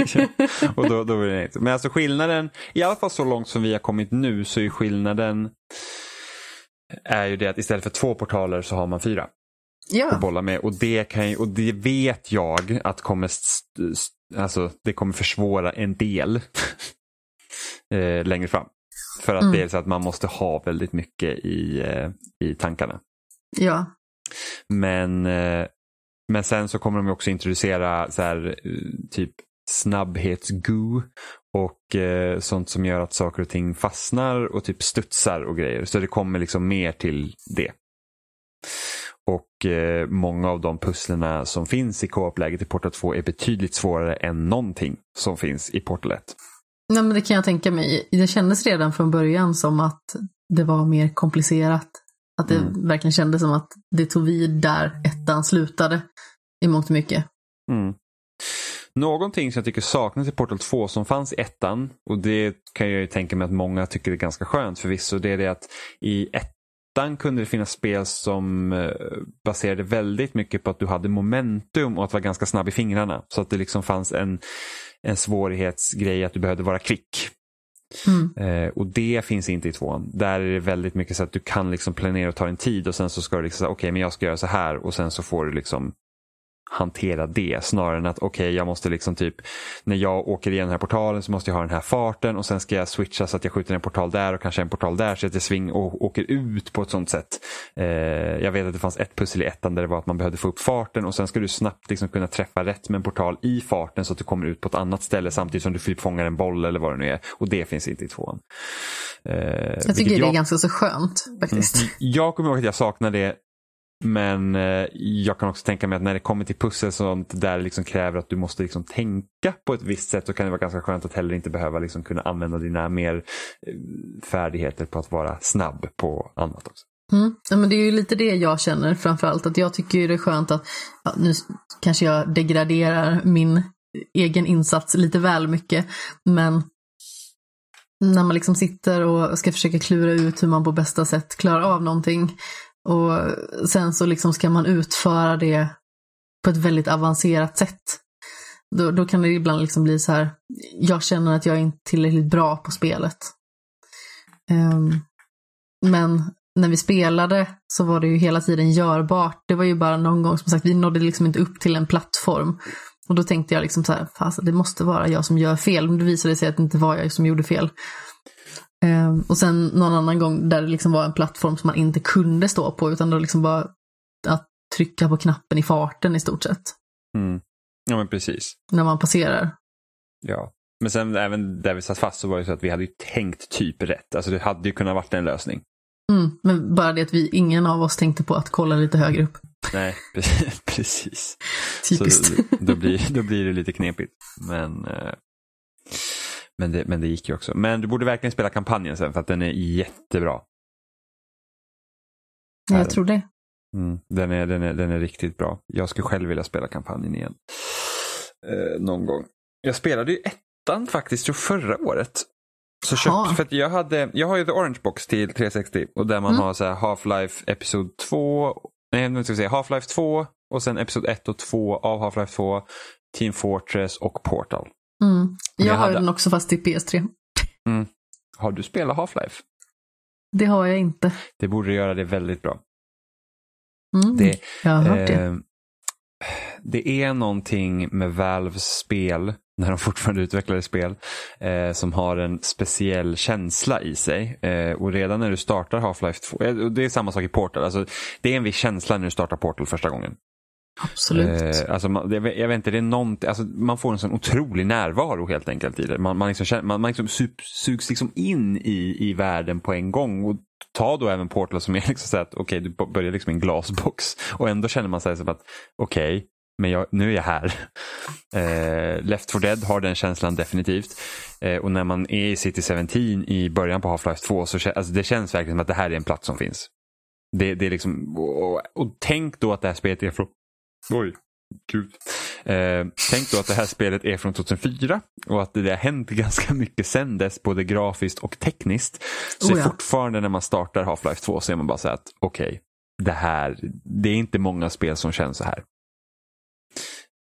och då, då var det inte. Men alltså skillnaden, i alla fall så långt som vi har kommit nu så är skillnaden är ju det att istället för två portaler så har man fyra ja. att bolla med. Och det, kan, och det vet jag att kommer, st- alltså, det kommer försvåra en del eh, längre fram. För att Mm. det är så att man måste ha väldigt mycket i, eh, i tankarna. ja. Men, eh, men sen så kommer de också introducera så här, eh, typ snabbhetsgoo och eh, sånt som gör att saker och ting fastnar och typ studsar och grejer. Så det kommer liksom mer till det. Och eh, många av de pusslerna som finns i co-op-läget i Portal 2 är betydligt svårare än någonting som finns i Portal 1. Nej men det kan jag tänka mig. Det kändes redan från början som att det var mer komplicerat. Att det Mm. verkligen kändes som att det tog vid där ettan slutade. I mångt och mycket. Mm. Någonting som jag tycker saknas i Portal 2 som fanns i ettan och det kan jag ju tänka mig att många tycker är ganska skönt förvisso. Det är det att i ettan kunde det finnas spel som eh, baserade väldigt mycket på att du hade momentum och att vara ganska snabb i fingrarna. Så att det liksom fanns en, en svårighetsgrej att du behövde vara kvick. Mm. Eh, och det finns inte i tvåan. Där är det väldigt mycket så att du kan liksom planera och ta en tid och sen så ska du liksom säga okej men jag ska göra så här och sen så får du liksom hantera det snarare än att okej jag måste liksom typ när jag åker igenom den här portalen så måste jag ha den här farten och sen ska jag switcha så att jag skjuter en portal där och kanske en portal där så att jag sving och åker ut på ett sånt sätt. Eh, jag vet att det fanns ett pussel i ettan där det var att man behövde få upp farten och sen ska du snabbt liksom kunna träffa rätt med en portal i farten så att du kommer ut på ett annat ställe samtidigt som du typ fångar en boll eller vad det nu är. Och det finns inte i tvåan. Eh, Jag tycker det är jag- ganska så skönt faktiskt. Mm. Jag kommer ihåg att jag saknar det. Men eh, jag kan också tänka mig att när det kommer till pussel sånt där det liksom kräver att du måste liksom tänka på ett visst sätt så kan det vara ganska skönt att heller inte behöva liksom kunna använda dina mer eh, färdigheter på att vara snabb på annat också. Mm. Ja, men det är ju lite det jag känner framförallt. Att jag tycker ju det är skönt att, ja, nu kanske jag degraderar min egen insats lite väl mycket. Men när man liksom sitter och ska försöka klura ut hur man på bästa sätt klarar av någonting. Och sen så liksom ska man utföra det på ett väldigt avancerat sätt. Då, då kan det ibland liksom bli så här, jag känner att jag är inte tillräckligt bra på spelet. Um, men när vi spelade så var det ju hela tiden görbart. Det var ju bara någon gång, som sagt, vi nådde liksom inte upp till en plattform. Och då tänkte jag liksom så här, fast det måste vara jag som gör fel. Men det visade sig att det inte var jag som gjorde fel. Ehm, och sen någon annan gång där det liksom var en plattform som man inte kunde stå på, utan då liksom bara att trycka på knappen i farten i stort sett. Mm. Ja men precis. När man passerar. Ja. Men sen även där vi satt fast så var det så att vi hade ju tänkt typ rätt. Alltså det hade ju kunnat varit en lösning. Mm, men bara det att vi, ingen av oss tänkte på att kolla lite högre upp. Nej, precis. Typiskt. Så då, blir, då blir det lite knepigt. Men, eh, men, det, men det gick ju också. Men du borde verkligen spela kampanjen sen för att den är jättebra. jag tror det. Mm, den, är, den, är, den är riktigt bra. Jag skulle själv vilja spela kampanjen igen. Eh, någon gång. Jag spelade ju ettan faktiskt tror förra året. Så köpt, för att jag, hade, jag har ju The Orange Box till 360 och där man Mm. har så Half-Life Episod 2, nej nu ska vi se, Half-Life 2 och sen Episod 1 och 2 av Half-Life 2, Team Fortress och Portal. Mm. Jag, jag har hade- den också fast till PS3. Har du spelat Half-Life? Det har jag inte. Det borde göra det väldigt bra. Mm. Det, jag har hört det. Eh, det är någonting med Valves spel, när de fortfarande utvecklade spel, eh, som har en speciell känsla i sig. Eh, och redan när du startar Half-Life 2, eh, och det är samma sak i Portal, alltså, det är en viss känsla när du startar Portal första gången. Absolut. Eh, alltså, man, jag vet inte, det är någonting, alltså, man får en sån otrolig närvaro helt enkelt i det. Man, man, liksom, känner- man, man liksom sugs liksom in i, i världen på en gång. Och ta då även Portal som är liksom så att okej, du börjar liksom i en glasbox och ändå känner man sig som att okej, men jag, nu är jag här. Eh, Left 4 Dead har den känslan definitivt. Eh, och när man är i City 17 i början på Half-Life 2 så alltså, det känns verkligen som att det här är en plats som finns. Det, det är liksom, och, och tänk då att det här spelet är från, oj, gud. Eh, tänk då att det här spelet är från 2004 och att det har hänt ganska mycket sen dess, både grafiskt och tekniskt. Så Oh ja. fortfarande när man startar Half-Life 2 så är man bara så här att okej, okay, det här, det är inte många spel som känns så här.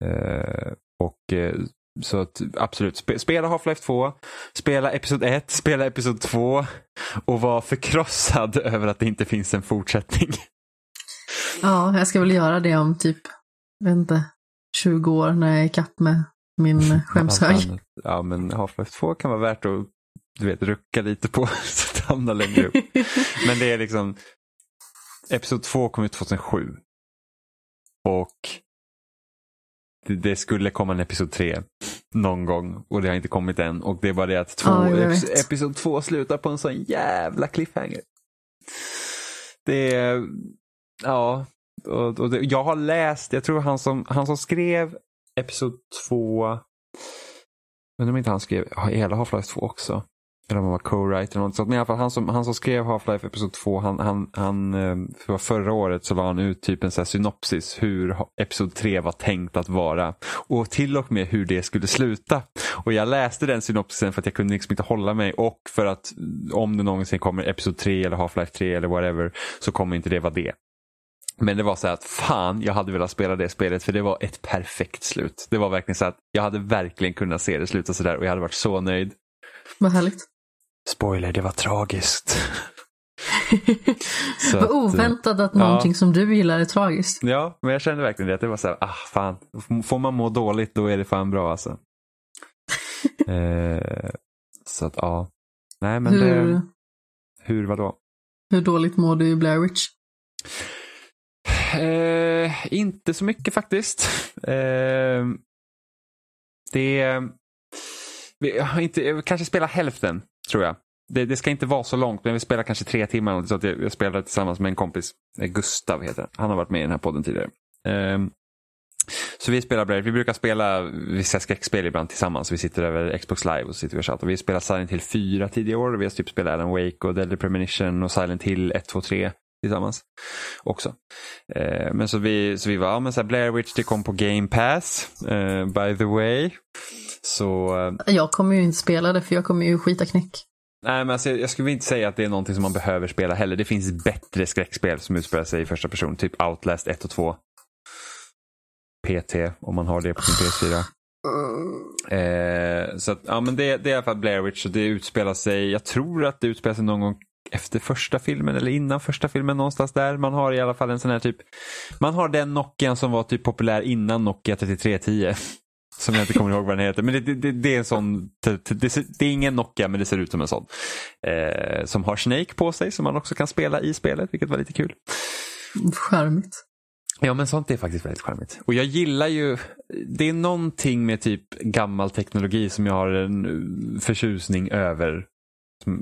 Eh, och eh, så att, absolut, spe, spela Half-Life 2, spela Episod 1, spela Episod 2 och var förkrossad över att det inte finns en fortsättning. Ja, jag ska väl göra det om typ, vet inte, 20 år när jag är ikapp med min skämshög. Ja, men Half-Life 2 kan vara värt att du vet, rucka lite på så att det hamnar längre upp. men det är liksom, Episod 2 kom ut 2007. Och det, skulle komma en Episod 3 någon gång och det har inte kommit än. Och det är bara det att två, Ja, epis-. Episod 2 slutar på en sån jävla cliffhanger. Det är, ja, och, och det, jag har läst, jag tror han som, han som skrev Episod 2, undrar om inte han skrev hela Half-Life 2 också. Eller om han var co-writer eller något sånt. Men i alla fall han som, han som skrev Half-Life Episod 2, han, han, han, eh, för förra året så la han ut typ en så här synopsis hur Episod 3 var tänkt att vara. Och till och med hur det skulle sluta. Och jag läste den synopsisen för att jag kunde liksom inte hålla mig och för att om det någonsin kommer Episod 3 eller Half-Life 3 eller whatever så kommer inte det vara det. Men det var så här att fan, jag hade velat spela det spelet för det var ett perfekt slut. Det var verkligen så att jag hade verkligen kunnat se det sluta sådär och jag hade varit så nöjd. Vad härligt. Spoiler, det var tragiskt. Så Vad att, eh, oväntat att ja. någonting som du gillar är tragiskt. Ja, men jag kände verkligen det. Att det var så här, ah fan, får man må dåligt då är det fan bra alltså. eh, så att ja. Nej men Hur, det, hur vadå? hur dåligt mår du i Blair Witch? Eh, inte så mycket faktiskt. Eh, det vi har inte, kanske spelar hälften tror jag. Det, det ska inte vara så långt men vi spelar kanske tre timmar. Så att jag, jag spelar tillsammans med en kompis. Eh, Gustav heter han. Han har varit med i den här podden tidigare. Eh, så vi spelar Brave. Vi brukar spela vissa skräckspel ibland tillsammans. Vi sitter över Xbox live och sitter och chattar. Vi spelar Silent Hill 4 tidigare år. Vi har typ spelat Alan Wake och Deadly Premonition och Silent Hill 1, 2, 3 tillsammans också. Eh, men så vi, så vi var, ja men så här Blair Witch det kom på Game Pass, eh, by the way. Så, eh, Jag kommer ju inte spela det för jag kommer ju skita knäck. nej men alltså, jag skulle inte säga att det är någonting som man behöver spela heller. Det finns bättre skräckspel som utspelar sig i första person, typ Outlast 1 och 2. PT, om man har det på sin PS4. Eh, så att, ja, men det, det är i alla fall Blair Witch och det utspelar sig, jag tror att det utspelar sig någon gång efter första filmen eller innan första filmen någonstans där. Man har i alla fall en sån här typ, man har den Nokian som var typ populär innan Nokia 3310. Som jag inte kommer ihåg vad den heter. Men det, det, det är en sån, det, det, är ingen Nokia men det ser ut som en sån. Eh, som har Snake på sig som man också kan spela i spelet vilket var lite kul. Charmigt. Ja men sånt är faktiskt väldigt charmigt. Och jag gillar ju, det är någonting med typ gammal teknologi som jag har en förtjusning över.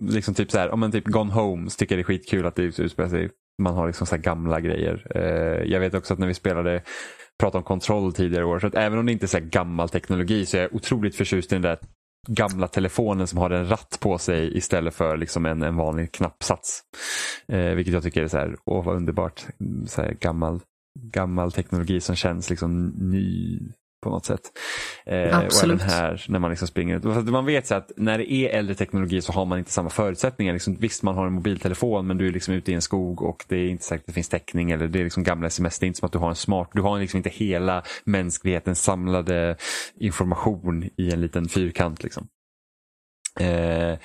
Liksom typ så här, om man typ Gone Home så tycker jag det är skitkul att det utspelar sig, man har liksom så här gamla grejer. Eh, jag vet också att när vi spelade, pratade om kontroll tidigare år, så att även om det inte är så här gammal teknologi så är jag otroligt förtjust i den där gamla telefonen som har en ratt på sig istället för liksom en, en vanlig knappsats. Eh, vilket jag tycker är så här, åh vad underbart, så här gammal gammal teknologi som känns liksom ny på något sätt. Eh, Absolut. Och även här när man liksom springer ut. Man vet så att när det är äldre teknologi så har man inte samma förutsättningar. Liksom, visst, man har en mobiltelefon men du är liksom ute i en skog och det är inte säkert att det finns täckning eller det är liksom gamla sms. Det är inte som att du har en smart, du har liksom inte hela mänsklighetens samlade information i en liten fyrkant. Liksom. Eh,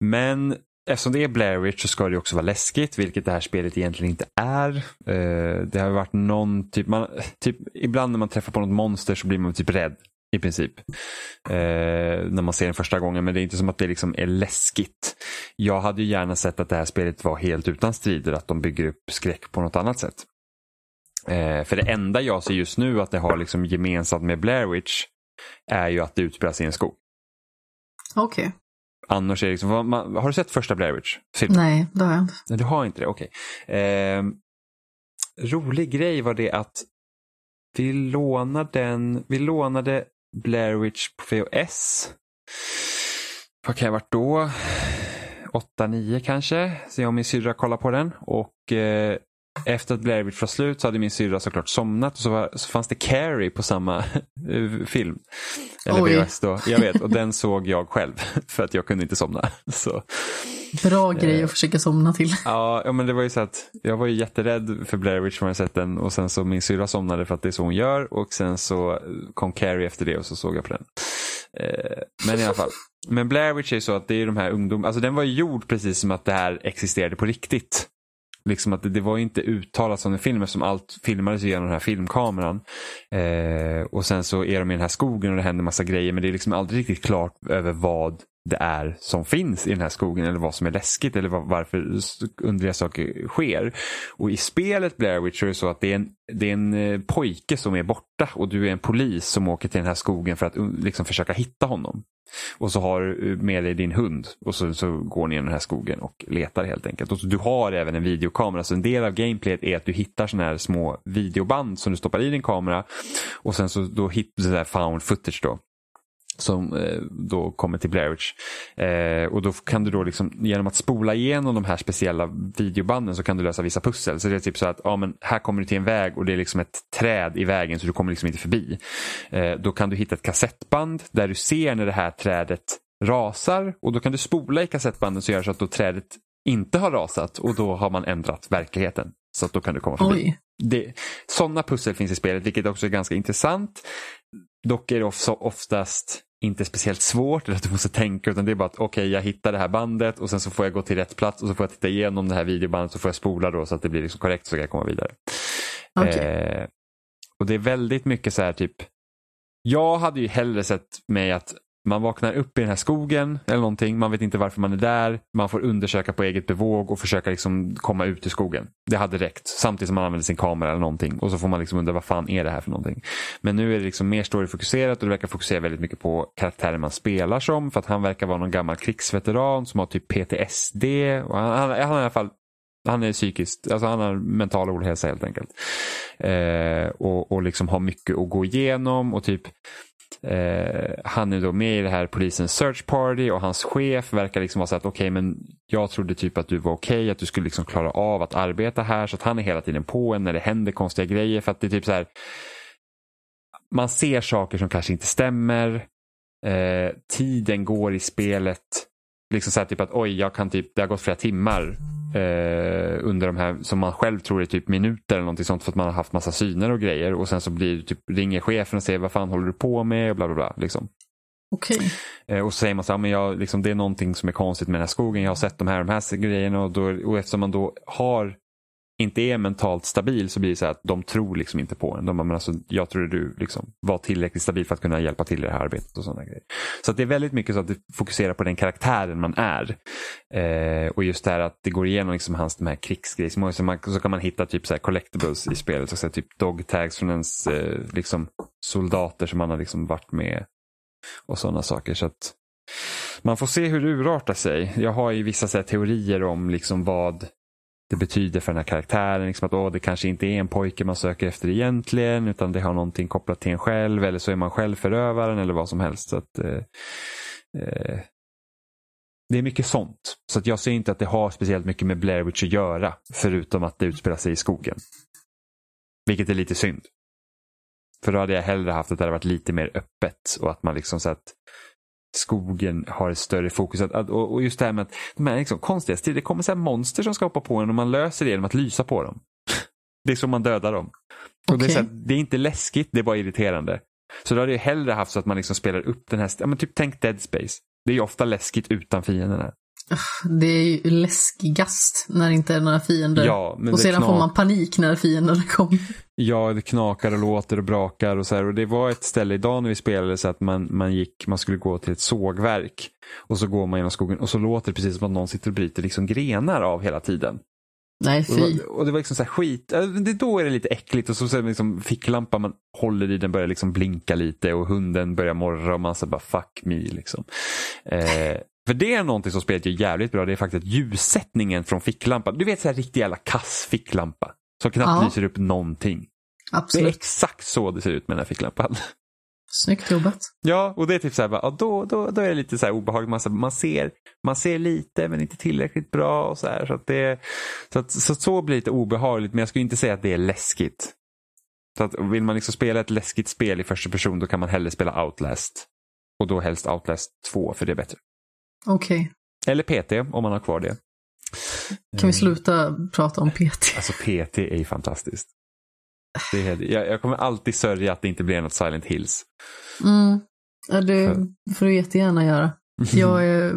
men Eftersom det är Blair Witch så ska det också vara läskigt, vilket det här spelet egentligen inte är. Eh, det har varit någon typ, man, typ, ibland när man träffar på något monster så blir man typ rädd i princip. Eh, när man ser den första gången, men det är inte som att det liksom är läskigt. Jag hade ju gärna sett att det här spelet var helt utan strider, att de bygger upp skräck på något annat sätt. Eh, för det enda jag ser just nu att det har liksom gemensamt med Blair Witch är ju att det utspelar sig i en skog. Okej. Okay är det liksom, vad- man, har du sett första Blair Witch? filmen? Nej, det har jag inte. Nej, du har inte det, okej. Eh, rolig grej var det att vi lånade den, vi lånade Blair Witch på VHS. Vad kan jag ha varit då? 8-9 kanske. Så jag och min syrra kollade på den. Och eh, efter att Blair Witch var slut så hade min syrra såklart somnat och så, var, så fanns det Carrie på samma eh, film. Eller Oj. VHS då, jag vet. Och den såg jag själv för att jag kunde inte somna. Så, Bra grej Eh. att försöka somna till. ja, men det var ju så att jag var ju jätterädd för Blair Witch när jag sett den och sen så min syrra somnade för att det är så hon gör och sen så kom Carrie efter det och så såg jag på den. Eh, men i alla fall. Men Blair Witch är så att det är de här ungdomarna, alltså den var ju gjord precis som att det här existerade på riktigt. Liksom att det, det var inte uttalat som en film eftersom allt filmades genom den här filmkameran. Eh, och sen så är de i den här skogen och det händer massa grejer men det är liksom aldrig riktigt klart över vad det är som finns i den här skogen eller vad som är läskigt eller varför underliga saker sker. Och i spelet Blair Witch är det så att det är en, det är en eh, pojke som är borta och du är en polis som åker till den här skogen för att liksom försöka hitta honom. Och så har du med dig din hund och så, så går ni genom den här skogen och letar helt enkelt. Och så, du har även en videokamera så en del av gameplayet är att du hittar sådana här små videoband som du stoppar i din kamera och sen så då hittar du här found footage då som eh, då kommer till Blair Witch. Eh, och då kan du då liksom, genom att spola igenom de här speciella videobanden så kan du lösa vissa pussel. Så det är typ så att ja, men här kommer du till en väg och det är liksom ett träd i vägen så du kommer liksom inte förbi. Eh, då kan du hitta ett kassettband där du ser när det här trädet rasar och då kan du spola i kassettbanden så gör så att då trädet inte har rasat och då har man ändrat verkligheten. Så att då kan du komma förbi. Oj. Det, sådana pussel finns i spelet vilket också är ganska intressant. Dock är det oftast inte speciellt svårt eller att du måste tänka utan det är bara att okej jag hittar det här bandet och sen så får jag gå till rätt plats och så får jag titta igenom det här videobandet så får jag spola då så att det blir liksom korrekt så kan jag komma vidare. Okej. Eh, och det är väldigt mycket så här typ jag hade ju hellre sett mig att man vaknar upp i den här skogen eller någonting. Man vet inte varför man är där. Man får undersöka på eget bevåg och försöka liksom komma ut ur skogen. Det hade räckt. Samtidigt som man använder sin kamera eller någonting. Och så får man liksom undra vad fan är det här för någonting. Men nu är det liksom mer storyfokuserat och det verkar fokusera väldigt mycket på karaktären man spelar som. För att han verkar vara någon gammal krigsveteran som har typ PTSD. Och han, han, han, är i alla fall han är psykiskt, alltså han har mental ohälsa helt enkelt. Eh, och, och liksom har mycket att gå igenom och typ Eh, han är då med i det här polisens search party och hans chef verkar liksom vara så att okej men jag trodde typ att du var okej, att du skulle liksom klara av att arbeta här så att han är hela tiden på en när det händer konstiga grejer för att det är typ så här man ser saker som kanske inte stämmer. Eh, tiden går i spelet. Liksom så typ att oj, jag kan typ, det har gått flera timmar eh, under de här som man själv tror är typ minuter eller någonting sånt för att man har haft massa syner och grejer och sen så blir typ, ringer chefen och säger vad fan håller du på med och bla bla bla. Liksom. Okej. Eh, och så säger man så här, men jag, liksom, det är någonting som är konstigt med den här skogen, jag har sett de här, de här grejerna och, då, och eftersom man då har inte är mentalt stabil så blir det så att de tror liksom inte på en. De bara, men alltså, jag trodde du liksom var tillräckligt stabil för att kunna hjälpa till i det här arbetet och sådana grejer. Så att det är väldigt mycket så att det fokuserar på den karaktären man är. Eh, och just det här att det går igenom liksom hans de här krigsgrejer. Så, man, så kan man hitta typ så här collectibles i spelet. Så, så här, typ dog tags från ens eh, liksom soldater som man har liksom varit med och sådana saker. Så att man får se hur det urartar sig. Jag har ju vissa så här, teorier om liksom vad det betyder för den här karaktären. Liksom att åh, det kanske inte är en pojke man söker efter egentligen utan det har någonting kopplat till en själv eller så är man själv förövaren eller vad som helst. Så att, eh, eh, det är mycket sånt. Så att jag ser inte att det har speciellt mycket med Blair Witch att göra förutom att det utspelar sig i skogen. Vilket är lite synd. För då hade jag hellre haft att det hade varit lite mer öppet och att man liksom så att skogen har ett större fokus. Att, att, och och just det här med att de här liksom konstiga stilar, det kommer så monster som ska hoppa på en och man löser det genom att lysa på dem. Det är så man dödar dem. Och det, är så här, det är inte läskigt, det är bara irriterande. Så då hade jag hellre haft så att man liksom spelar upp den här, ja, men typ tänk Dead Space. Det är ju ofta läskigt utan fienderna. Det är ju läskigast när det inte är några fiender. Ja, och sedan får man panik när fienderna kommer. Ja, det knakar och låter och brakar och så här. Och det var ett ställe idag när vi spelade så att man, man gick, man skulle gå till ett sågverk. Och så går man genom skogen och så låter det precis som att någon sitter och bryter liksom grenar av hela tiden. Nej, Och det, fy. var, och det var liksom så här skit, det, då är det lite äckligt och så, så liksom ficklampan man håller i den börjar liksom blinka lite och hunden börjar morra och man så bara fuck me liksom. Eh, för det är någonting som spelet gör jävligt bra, det är faktiskt ljussättningen från ficklampan. Du vet så här riktig jävla kass ficklampa. Som knappt Ja. lyser upp någonting. Det är Absolut. exakt så det ser ut med den här ficklampan. Snyggt jobbat. Ja, och det är typ så här, bara, ja, då, då, då är det lite så här obehagligt. Man, man, ser, man ser lite men inte tillräckligt bra. och Så här, så, att det, så, att, så, så blir det lite obehagligt men jag skulle inte säga att det är läskigt. Så att vill man liksom spela ett läskigt spel i första person då kan man hellre spela Outlast. Och då helst Outlast 2 för det är bättre. Okej. Okay. Eller PT om man har kvar det. Kan vi sluta prata om PT? Alltså PT är ju fantastiskt. Det är, jag, jag, kommer alltid sörja att det inte blir något Silent Hills. Mm. Ja, det får du jättegärna göra. Jag är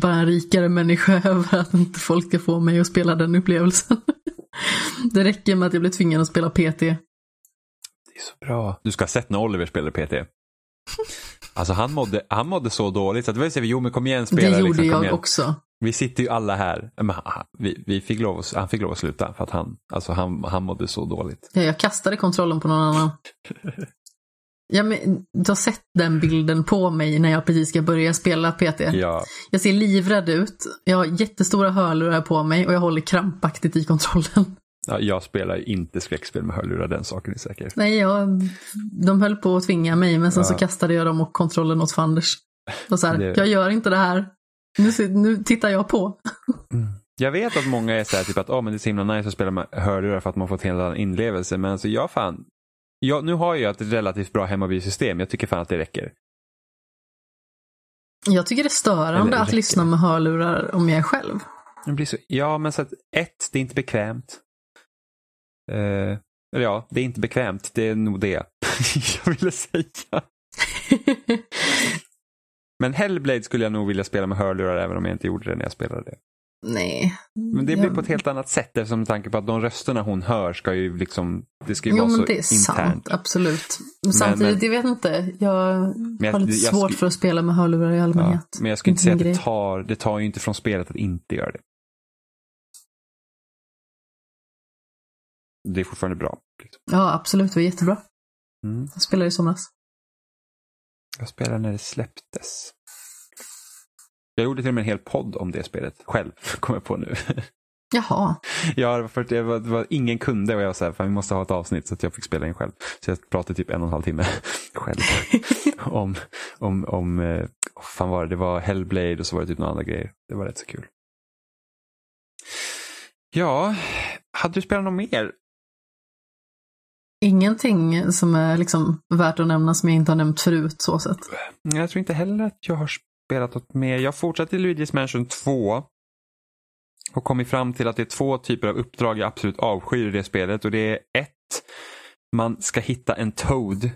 bara en rikare människa över att inte folk ska få mig att spela den upplevelsen. Det räcker med att jag blir tvingad att spela PT. Det är så bra. Du ska ha sett när Oliver spelade PT. Alltså han mådde, han mådde så dåligt så det var så jo men kom igen spela. Det gjorde liksom, jag också. Vi sitter ju alla här. Men vi, vi fick lov att, han fick lov att sluta för att han, alltså han, han mådde så dåligt. Ja, jag kastade kontrollen på någon annan. Ja, men, du har sett den bilden på mig när jag precis ska börja spela PT. Ja. Jag ser livrädd ut, jag har jättestora hörlurar på mig och jag håller krampaktigt i kontrollen. Ja, jag spelar inte skräckspel med hörlurar, den saken är säker. Nej, jag, de höll på att tvinga mig men sen ja. så kastade jag dem och kontrollen åt Fanders. Och så här, det... jag gör inte det här. Nu, nu tittar jag på. Mm. Jag vet att många är så här, typ att oh, men det är så himla nice att spela med hörlurar för att man får en annan inlevelse. Men alltså jag fan, jag, nu har jag ett relativt bra hemmabysystem. Jag tycker fan att det räcker. Jag tycker det är störande att lyssna med hörlurar om jag är själv. Det blir så, ja, men så att ett, det är inte bekvämt. Uh, eller ja, det är inte bekvämt. Det är nog det jag ville säga. Men Hellblade skulle jag nog vilja spela med hörlurar även om jag inte gjorde det när jag spelade det. Nej. Men det blir jag... på ett helt annat sätt eftersom med tanke på att de rösterna hon hör ska ju liksom, det ska ju jo, vara så internt. Jo men det är internt. sant, absolut. Men samtidigt, men, jag vet inte, jag jag, har lite jag, svårt för att spela med hörlurar i allmänhet. Ja, men jag skulle inte säga att det tar, det tar ju inte från spelet att inte göra det. Det är fortfarande bra. Liksom. Ja, absolut, det var jättebra. Mm. Jag spelade i somras. Jag spelade när det släpptes. Jag gjorde till och med en hel podd om det spelet själv, kom jag på nu. Jaha. Ja, för det var, det var ingen kunde och jag var så här, fan, vi måste ha ett avsnitt så att jag fick spela in själv. Så jag pratade typ en och en halv timme själv. om, om, om, oh, fan var det, det var Hellblade och så var det typ några andra grejer. Det var rätt så kul. Ja, hade du spelat något mer? Ingenting som är liksom värt att nämna som jag inte har nämnt förut så sett. Jag tror inte heller att jag har spelat något mer. Jag fortsatte i Luigi's Mansion 2. Och kommit fram till att det är två typer av uppdrag jag absolut avskyr i det spelet. Och det är ett, man ska hitta en Toad.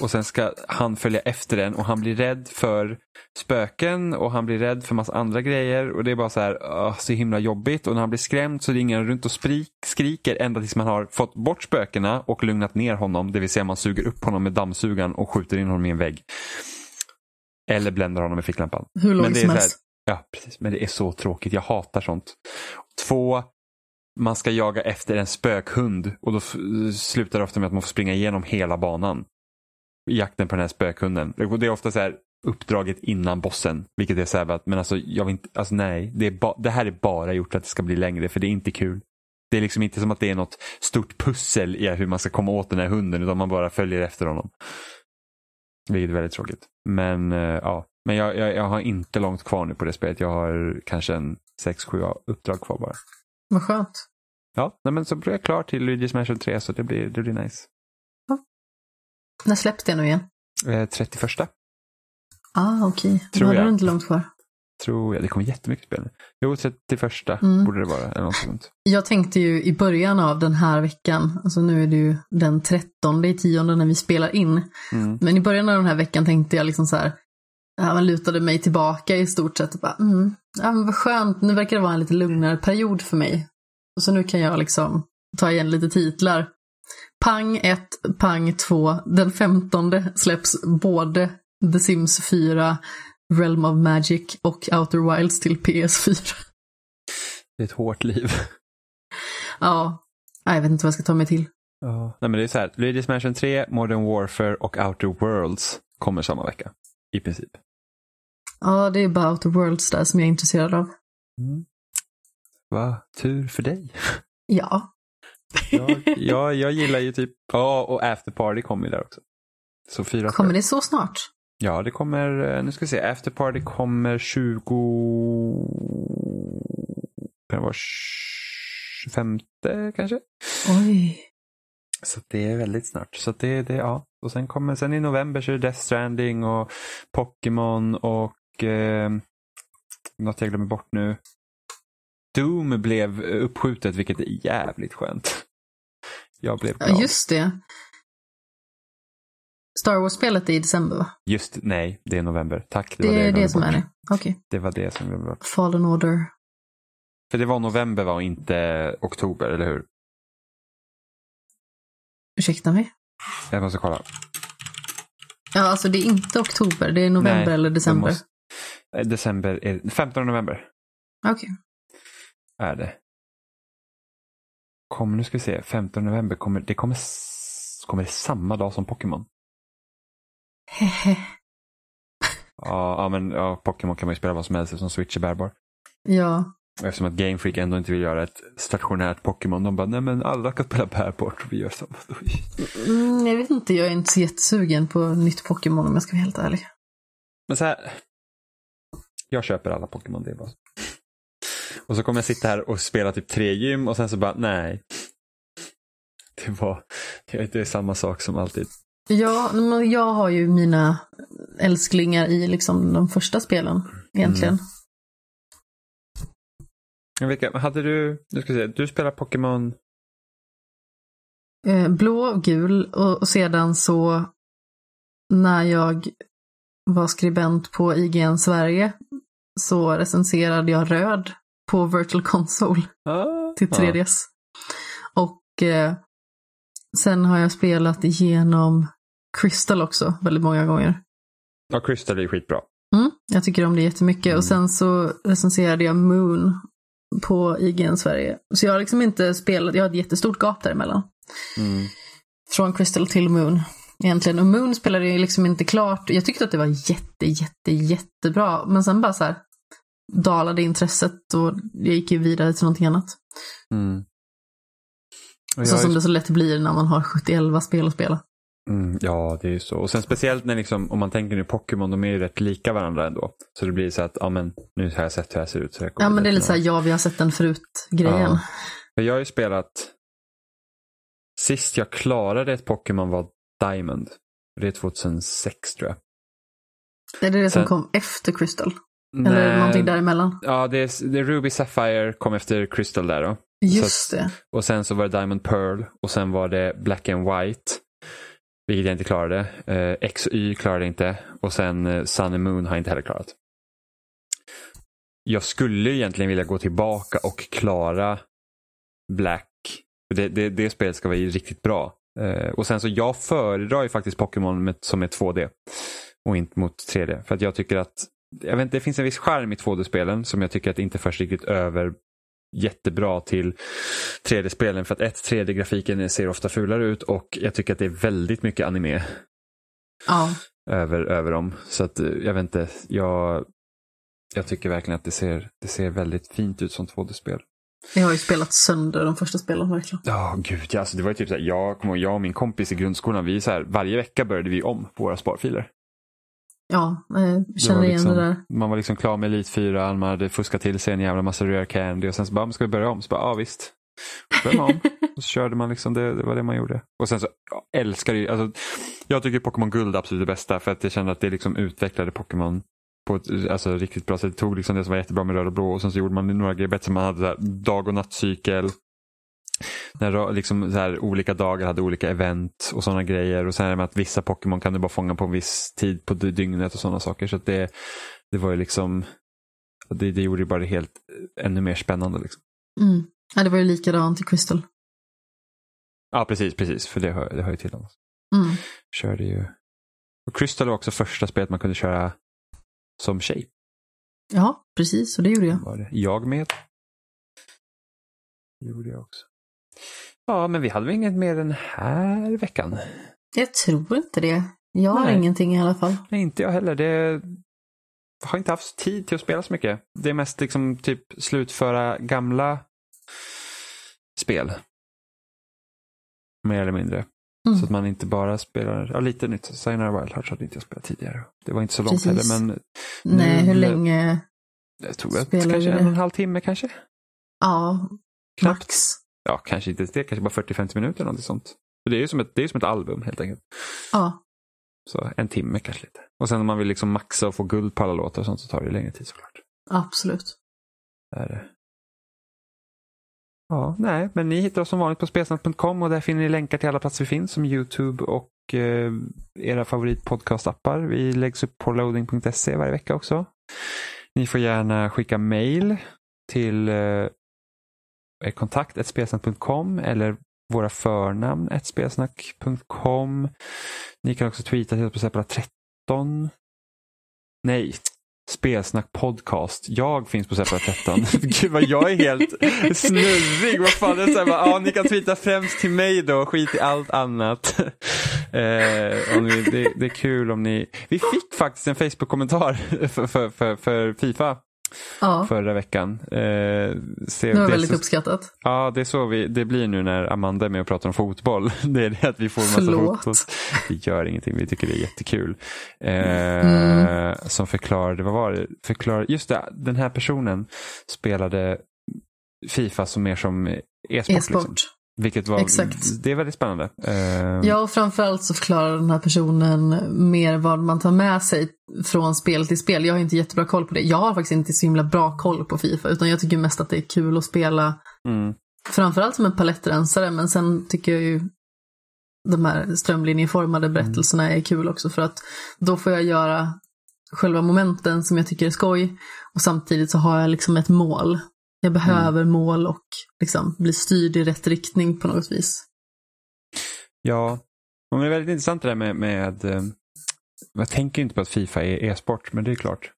Och sen ska han följa efter den och han blir rädd för spöken och han blir rädd för massa andra grejer. Och det är bara så här, uh, så himla jobbigt. Och när han blir skrämd så ringer han runt och sprik, skriker ända tills man har fått bort spökena och lugnat ner honom. Det vill säga man suger upp honom med dammsugaren och skjuter in honom i en vägg. Eller bländar honom med ficklampan. Hur långt som helst. Ja, precis. Men det är så tråkigt. Jag hatar sånt. Två, man ska jaga efter en spökhund och då slutar det ofta med att man får springa igenom hela banan. I jakten på den här spökhunden. Det är ofta så här uppdraget innan bossen. Vilket är så här att, men alltså, jag vill inte, alltså nej. Det, är det här är bara gjort att det ska bli längre för det är inte kul. Det är liksom inte som att det är något stort pussel i hur man ska komma åt den här hunden utan man bara följer efter honom. Vilket är väldigt tråkigt. Men uh, ja, men jag, jag, jag, har inte långt kvar nu på det spelet. Jag har kanske en 6-7 uppdrag kvar bara. Vad skönt. Ja, nej, men så blir jag klar till Luigi's Mansion 3 så det blir, det blir nice. När släpps det nu igen? Eh, 31. Ah, okej. Okay. Tror jag. Har du inte långt kvar. Tror jag. Det kommer jättemycket spel. Jo, 31 mm. borde det vara. Eller något sånt. Jag tänkte ju i början av den här veckan, alltså nu är det ju den 13 i tionde när vi spelar in. Mm. Men i början av den här veckan tänkte jag liksom så här, man lutade mig tillbaka i stort sett och bara, mm, ja men vad skönt, nu verkar det vara en lite lugnare period för mig. Och så nu kan jag liksom ta igen lite titlar. Pang 1, Pang 2, den 15 släpps både The Sims 4, Realm of Magic och Outer Wilds till PS4. Det är ett hårt liv. Ja, jag vet inte vad jag ska ta mig till. Ja. Nej, men det är så här, Luigi's Mansion 3, Modern Warfare och Outer Worlds kommer samma vecka. I princip. Ja, det är bara Outer Worlds där som jag är intresserad av. Mm. Va, tur för dig. Ja. Jag, jag, jag gillar ju typ, ja och After Party kommer ju där också. Så fyra Kommer det så snart? Ja, det kommer, eh, nu ska vi se, After Party kommer 20... Kan det vara 25 kanske? Oj. Så det är väldigt snart. Så det, det, ja. Och sen kommer, sen i november så är det Death Stranding och Pokémon och eh, något jag glömmer bort nu. Doom blev uppskjutet vilket är jävligt skönt. Jag blev glad. Ja, just det. Star Wars-spelet är i december va? Just nej, det är november. Tack. Det, var är det som bort. är det. Okej. Det var det som jag bort. Fallen Order. För det var november var inte oktober, eller hur? Ursäkta mig? Jag måste kolla. Ja, alltså det är inte oktober. Det är november Nej, eller det december. måste- eh, December, är, 15 november Okej. är det. Kom, nu ska vi se. 15 november, kommer, det kommer, kommer det samma dag som Pokémon? Hehe. Ja, ja, men ja, Pokémon kan man ju spela vad som helst eftersom Switch är bärbar. Ja. Och eftersom att Game Freak ändå inte vill göra ett stationärt Pokémon, de bara, nej men alla kan spela bärbart. Vi gör samma. Mm, jag vet inte, jag är inte så jättesugen på nytt Pokémon om jag ska vara helt ärlig. Men så här. Jag köper alla Pokémon, det är bara så. Och så kommer jag sitta här och spela typ tre gym och sen så bara, nej. Det var, det är samma sak som alltid. Ja, men jag har ju mina älsklingar i liksom de första spelen egentligen. Mm. Vilka, hade du, nu ska se, du spelar Pokémon, Eh, blå, gul och, och sedan så när jag var skribent på IGN Sverige så recenserade jag röd på Virtual Console ah, till 3DS. Och eh, sen har jag spelat igenom Crystal också väldigt många gånger. Ja, Crystal är skitbra. Mm, jag tycker om det jättemycket. Mm. Och sen så recenserade jag Moon på IGN Sverige. Så jag har liksom inte spelat, jag har ett jättestort gap däremellan. Mm. Från Crystal till Moon. Egentligen. Och Moon spelade jag liksom inte klart. Jag tyckte att det var jätte, jätte, jättebra. Men sen bara så här dalade intresset och jag gick ju vidare till någonting annat. Mm. Så som det så lätt blir när man har 71 spel att spela. Mm, ja, det är ju så. Och sen speciellt när liksom, om man tänker nu Pokémon, de är ju rätt lika varandra ändå. Så det blir så att, ja men nu har jag sett hur det här ser ut. Så Ja men det är lite såhär, nå- ja vi har sett den förut-grejen. Ja. Jag har ju spelat, sist jag klarade ett Pokémon var Diamond. Det är 2006 tror jag. Är det det som Sen- kom efter Crystal? Eller Nej. någonting däremellan? Ja, det är, det är Ruby Sapphire kom efter Crystal där då. Just det. Och sen så var det Diamond Pearl och sen var det Black and White. Vilket jag inte klarade. Eh, X och Y klarade jag inte. Och sen eh, Sun and Moon har jag inte heller klarat. Jag skulle egentligen vilja gå tillbaka och klara Black. Det, det, det spelet ska vara riktigt bra. Eh, och sen så jag föredrar ju faktiskt Pokémon med, som är 2D. Och inte mot 3D. För att jag tycker att jag vet inte, det finns en viss charm i 2D-spelen som jag tycker att inte förs riktigt över jättebra till 3D-spelen. För att ett, 3D-grafiken ser ofta fulare ut och jag tycker att det är väldigt mycket anime Ja. över, över dem. Så att eh, jag vet inte, jag, jag tycker verkligen att det ser, det ser väldigt fint ut som 2D-spel. Jag har ju spelat sönder de första spelen verkligen. Ja, gud, ja, alltså det var ju typ så här, jag, jag och min kompis i grundskolan, vi så här, varje vecka började vi om på våra sparfiler. Ja, eh, Det känner igen liksom, det där. Man var liksom klar med 4, man hade fuskat till sig en jävla massa rare candy och sen så bara, "Men ska vi börja om? Så bara, ja visst. Så började om. Och så körde man liksom, det, det var det man gjorde. Och sen så, jag älskar ju, alltså, jag tycker Pokémon Guld är absolut det bästa för att jag kände att det liksom utvecklade Pokémon på ett alltså, riktigt bra sätt. Det tog liksom det som var jättebra med röd och blå och sen så gjorde man några grejer bättre. Man hade så här, dag och nattcykel. När liksom så här, olika dagar hade olika event och sådana grejer. Och sen är det med att vissa Pokémon kan du bara fånga på en viss tid på dy- dygnet och sådana saker. Så det, det var ju liksom, det, det gjorde ju bara det helt eh, ännu mer spännande. Liksom. Mm. Ja, det var ju likadant i Crystal. Ja, precis, precis. För det hör, det hör ju till. Annars. Mm. Körde ju. Och Crystal var också första spelet man kunde köra som tjej. Ja, precis. Och det gjorde jag. Var det. Jag med. Det gjorde jag också. Ja, men vi hade väl inget mer den här veckan. Jag tror inte det. Jag har Nej. ingenting i alla fall. Nej, inte jag heller. Det jag har inte haft tid till att spela så mycket. Det är mest liksom typ slutföra gamla spel. Mer eller mindre. Mm. Så att man inte bara spelar, ja lite nytt, Sayonara Wild Hearts hade inte jag spelat tidigare. Det var inte så långt Precis. heller men Nej, hur länge? tog väl Spelar kanske en och en halv timme kanske. Ja, Knappt. max. Ja, kanske inte det, kanske bara 40-50 minuter eller något sånt. Det är ju som ett, det är som ett album helt enkelt. Ja, Så en timme kanske lite. Och sen om man vill liksom maxa och få guld på alla låtar och sånt så tar det längre tid såklart. absolut. Det är det. Ja, nej, men ni hittar oss som vanligt på spelsnack.com och där finner ni länkar till alla platser vi finns som YouTube och eh, era favoritpodcastappar. Vi läggs upp på loading.se varje vecka också. Ni får gärna skicka mail till eh, kontakt spelsnack.com eller våra förnamn spelsnack.com. Ni kan också tweeta till oss på Seppala 13. Nej, Spelsnack podcast. Jag finns på Seppala 13. Gud vad jag är helt snurrig. Vad fan är det så här, bara, ja, ni kan tweeta främst till mig då, skit i allt annat. Eh, om ni, det, det är kul om ni... Vi fick faktiskt en Facebook-kommentar för, för, för, för Fifa Ja, förra veckan. Eh, se, det var väldigt så- uppskattat. Ja, det är så vi, det blir nu när Amanda är med och pratar om fotboll. Det är det att vi får en massa Förlåt. fotboll. Det gör ingenting, vi tycker det är jättekul. Eh, Mm. Som förklarade, vad var det? Förklar, just det, den här personen spelade Fifa som mer som e-sport. E-sport. Liksom. Vilket var, Exakt. det är väldigt spännande. Eh, Ja, och framförallt så förklarar den här personen mer vad man tar med sig från spel till spel. Jag har inte jättebra koll på det. Jag har faktiskt inte så himla bra koll på Fifa, utan jag tycker mest att det är kul att spela mm, framförallt som en palettrensare, men sen tycker jag ju de här strömlinjeformade berättelserna är kul också för att då får jag göra själva momenten som jag tycker är skoj och samtidigt så har jag liksom ett mål. Jag behöver mål och liksom bli styrd i rätt riktning på något vis. ja, men det är väldigt intressant det där med, med eh, jag tänker inte på att Fifa är e-sport, men det är klart.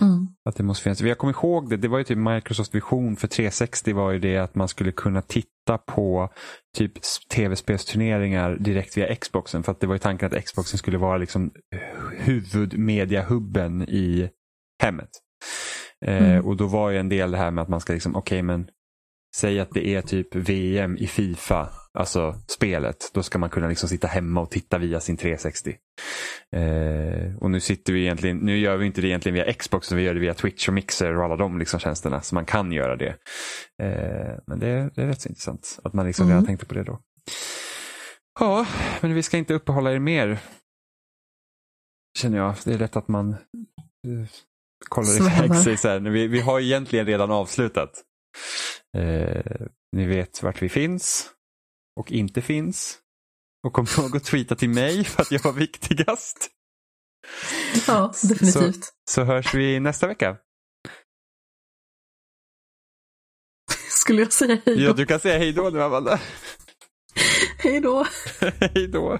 Mm. Att det måste finnas. Jag kommer ihåg det, det var ju typ Microsoft vision för 360 var ju det att man skulle kunna titta på typ tv-spelsturneringar direkt via Xboxen. För att det var ju tanken att Xboxen skulle vara liksom huvudmediahubben i hemmet. Eh, Mm. och då var ju en del det här med att man ska liksom, okej men säg att det är typ VM i Fifa, alltså spelet. Då ska man kunna liksom sitta hemma och titta via sin 360. Eh, och nu sitter vi egentligen, nu gör vi inte det egentligen via Xbox, utan vi gör det via Twitch och Mixer och alla de liksom tjänsterna. Så man kan göra det. Eh, men det, är- det är rätt så intressant att man liksom Mm. redan tänkte på det då. Ja, men vi ska inte uppehålla er mer. Känner jag. Det är lätt att man så här. Vi, vi har egentligen redan avslutat. Eh, ni vet vart vi finns och inte finns. Och kom ihåg att tweeta till mig för att jag var viktigast. Ja, definitivt. Så hörs vi nästa vecka. Skulle jag säga hej då? Ja, du kan säga hej då nu Amanda. Hej då! hej då.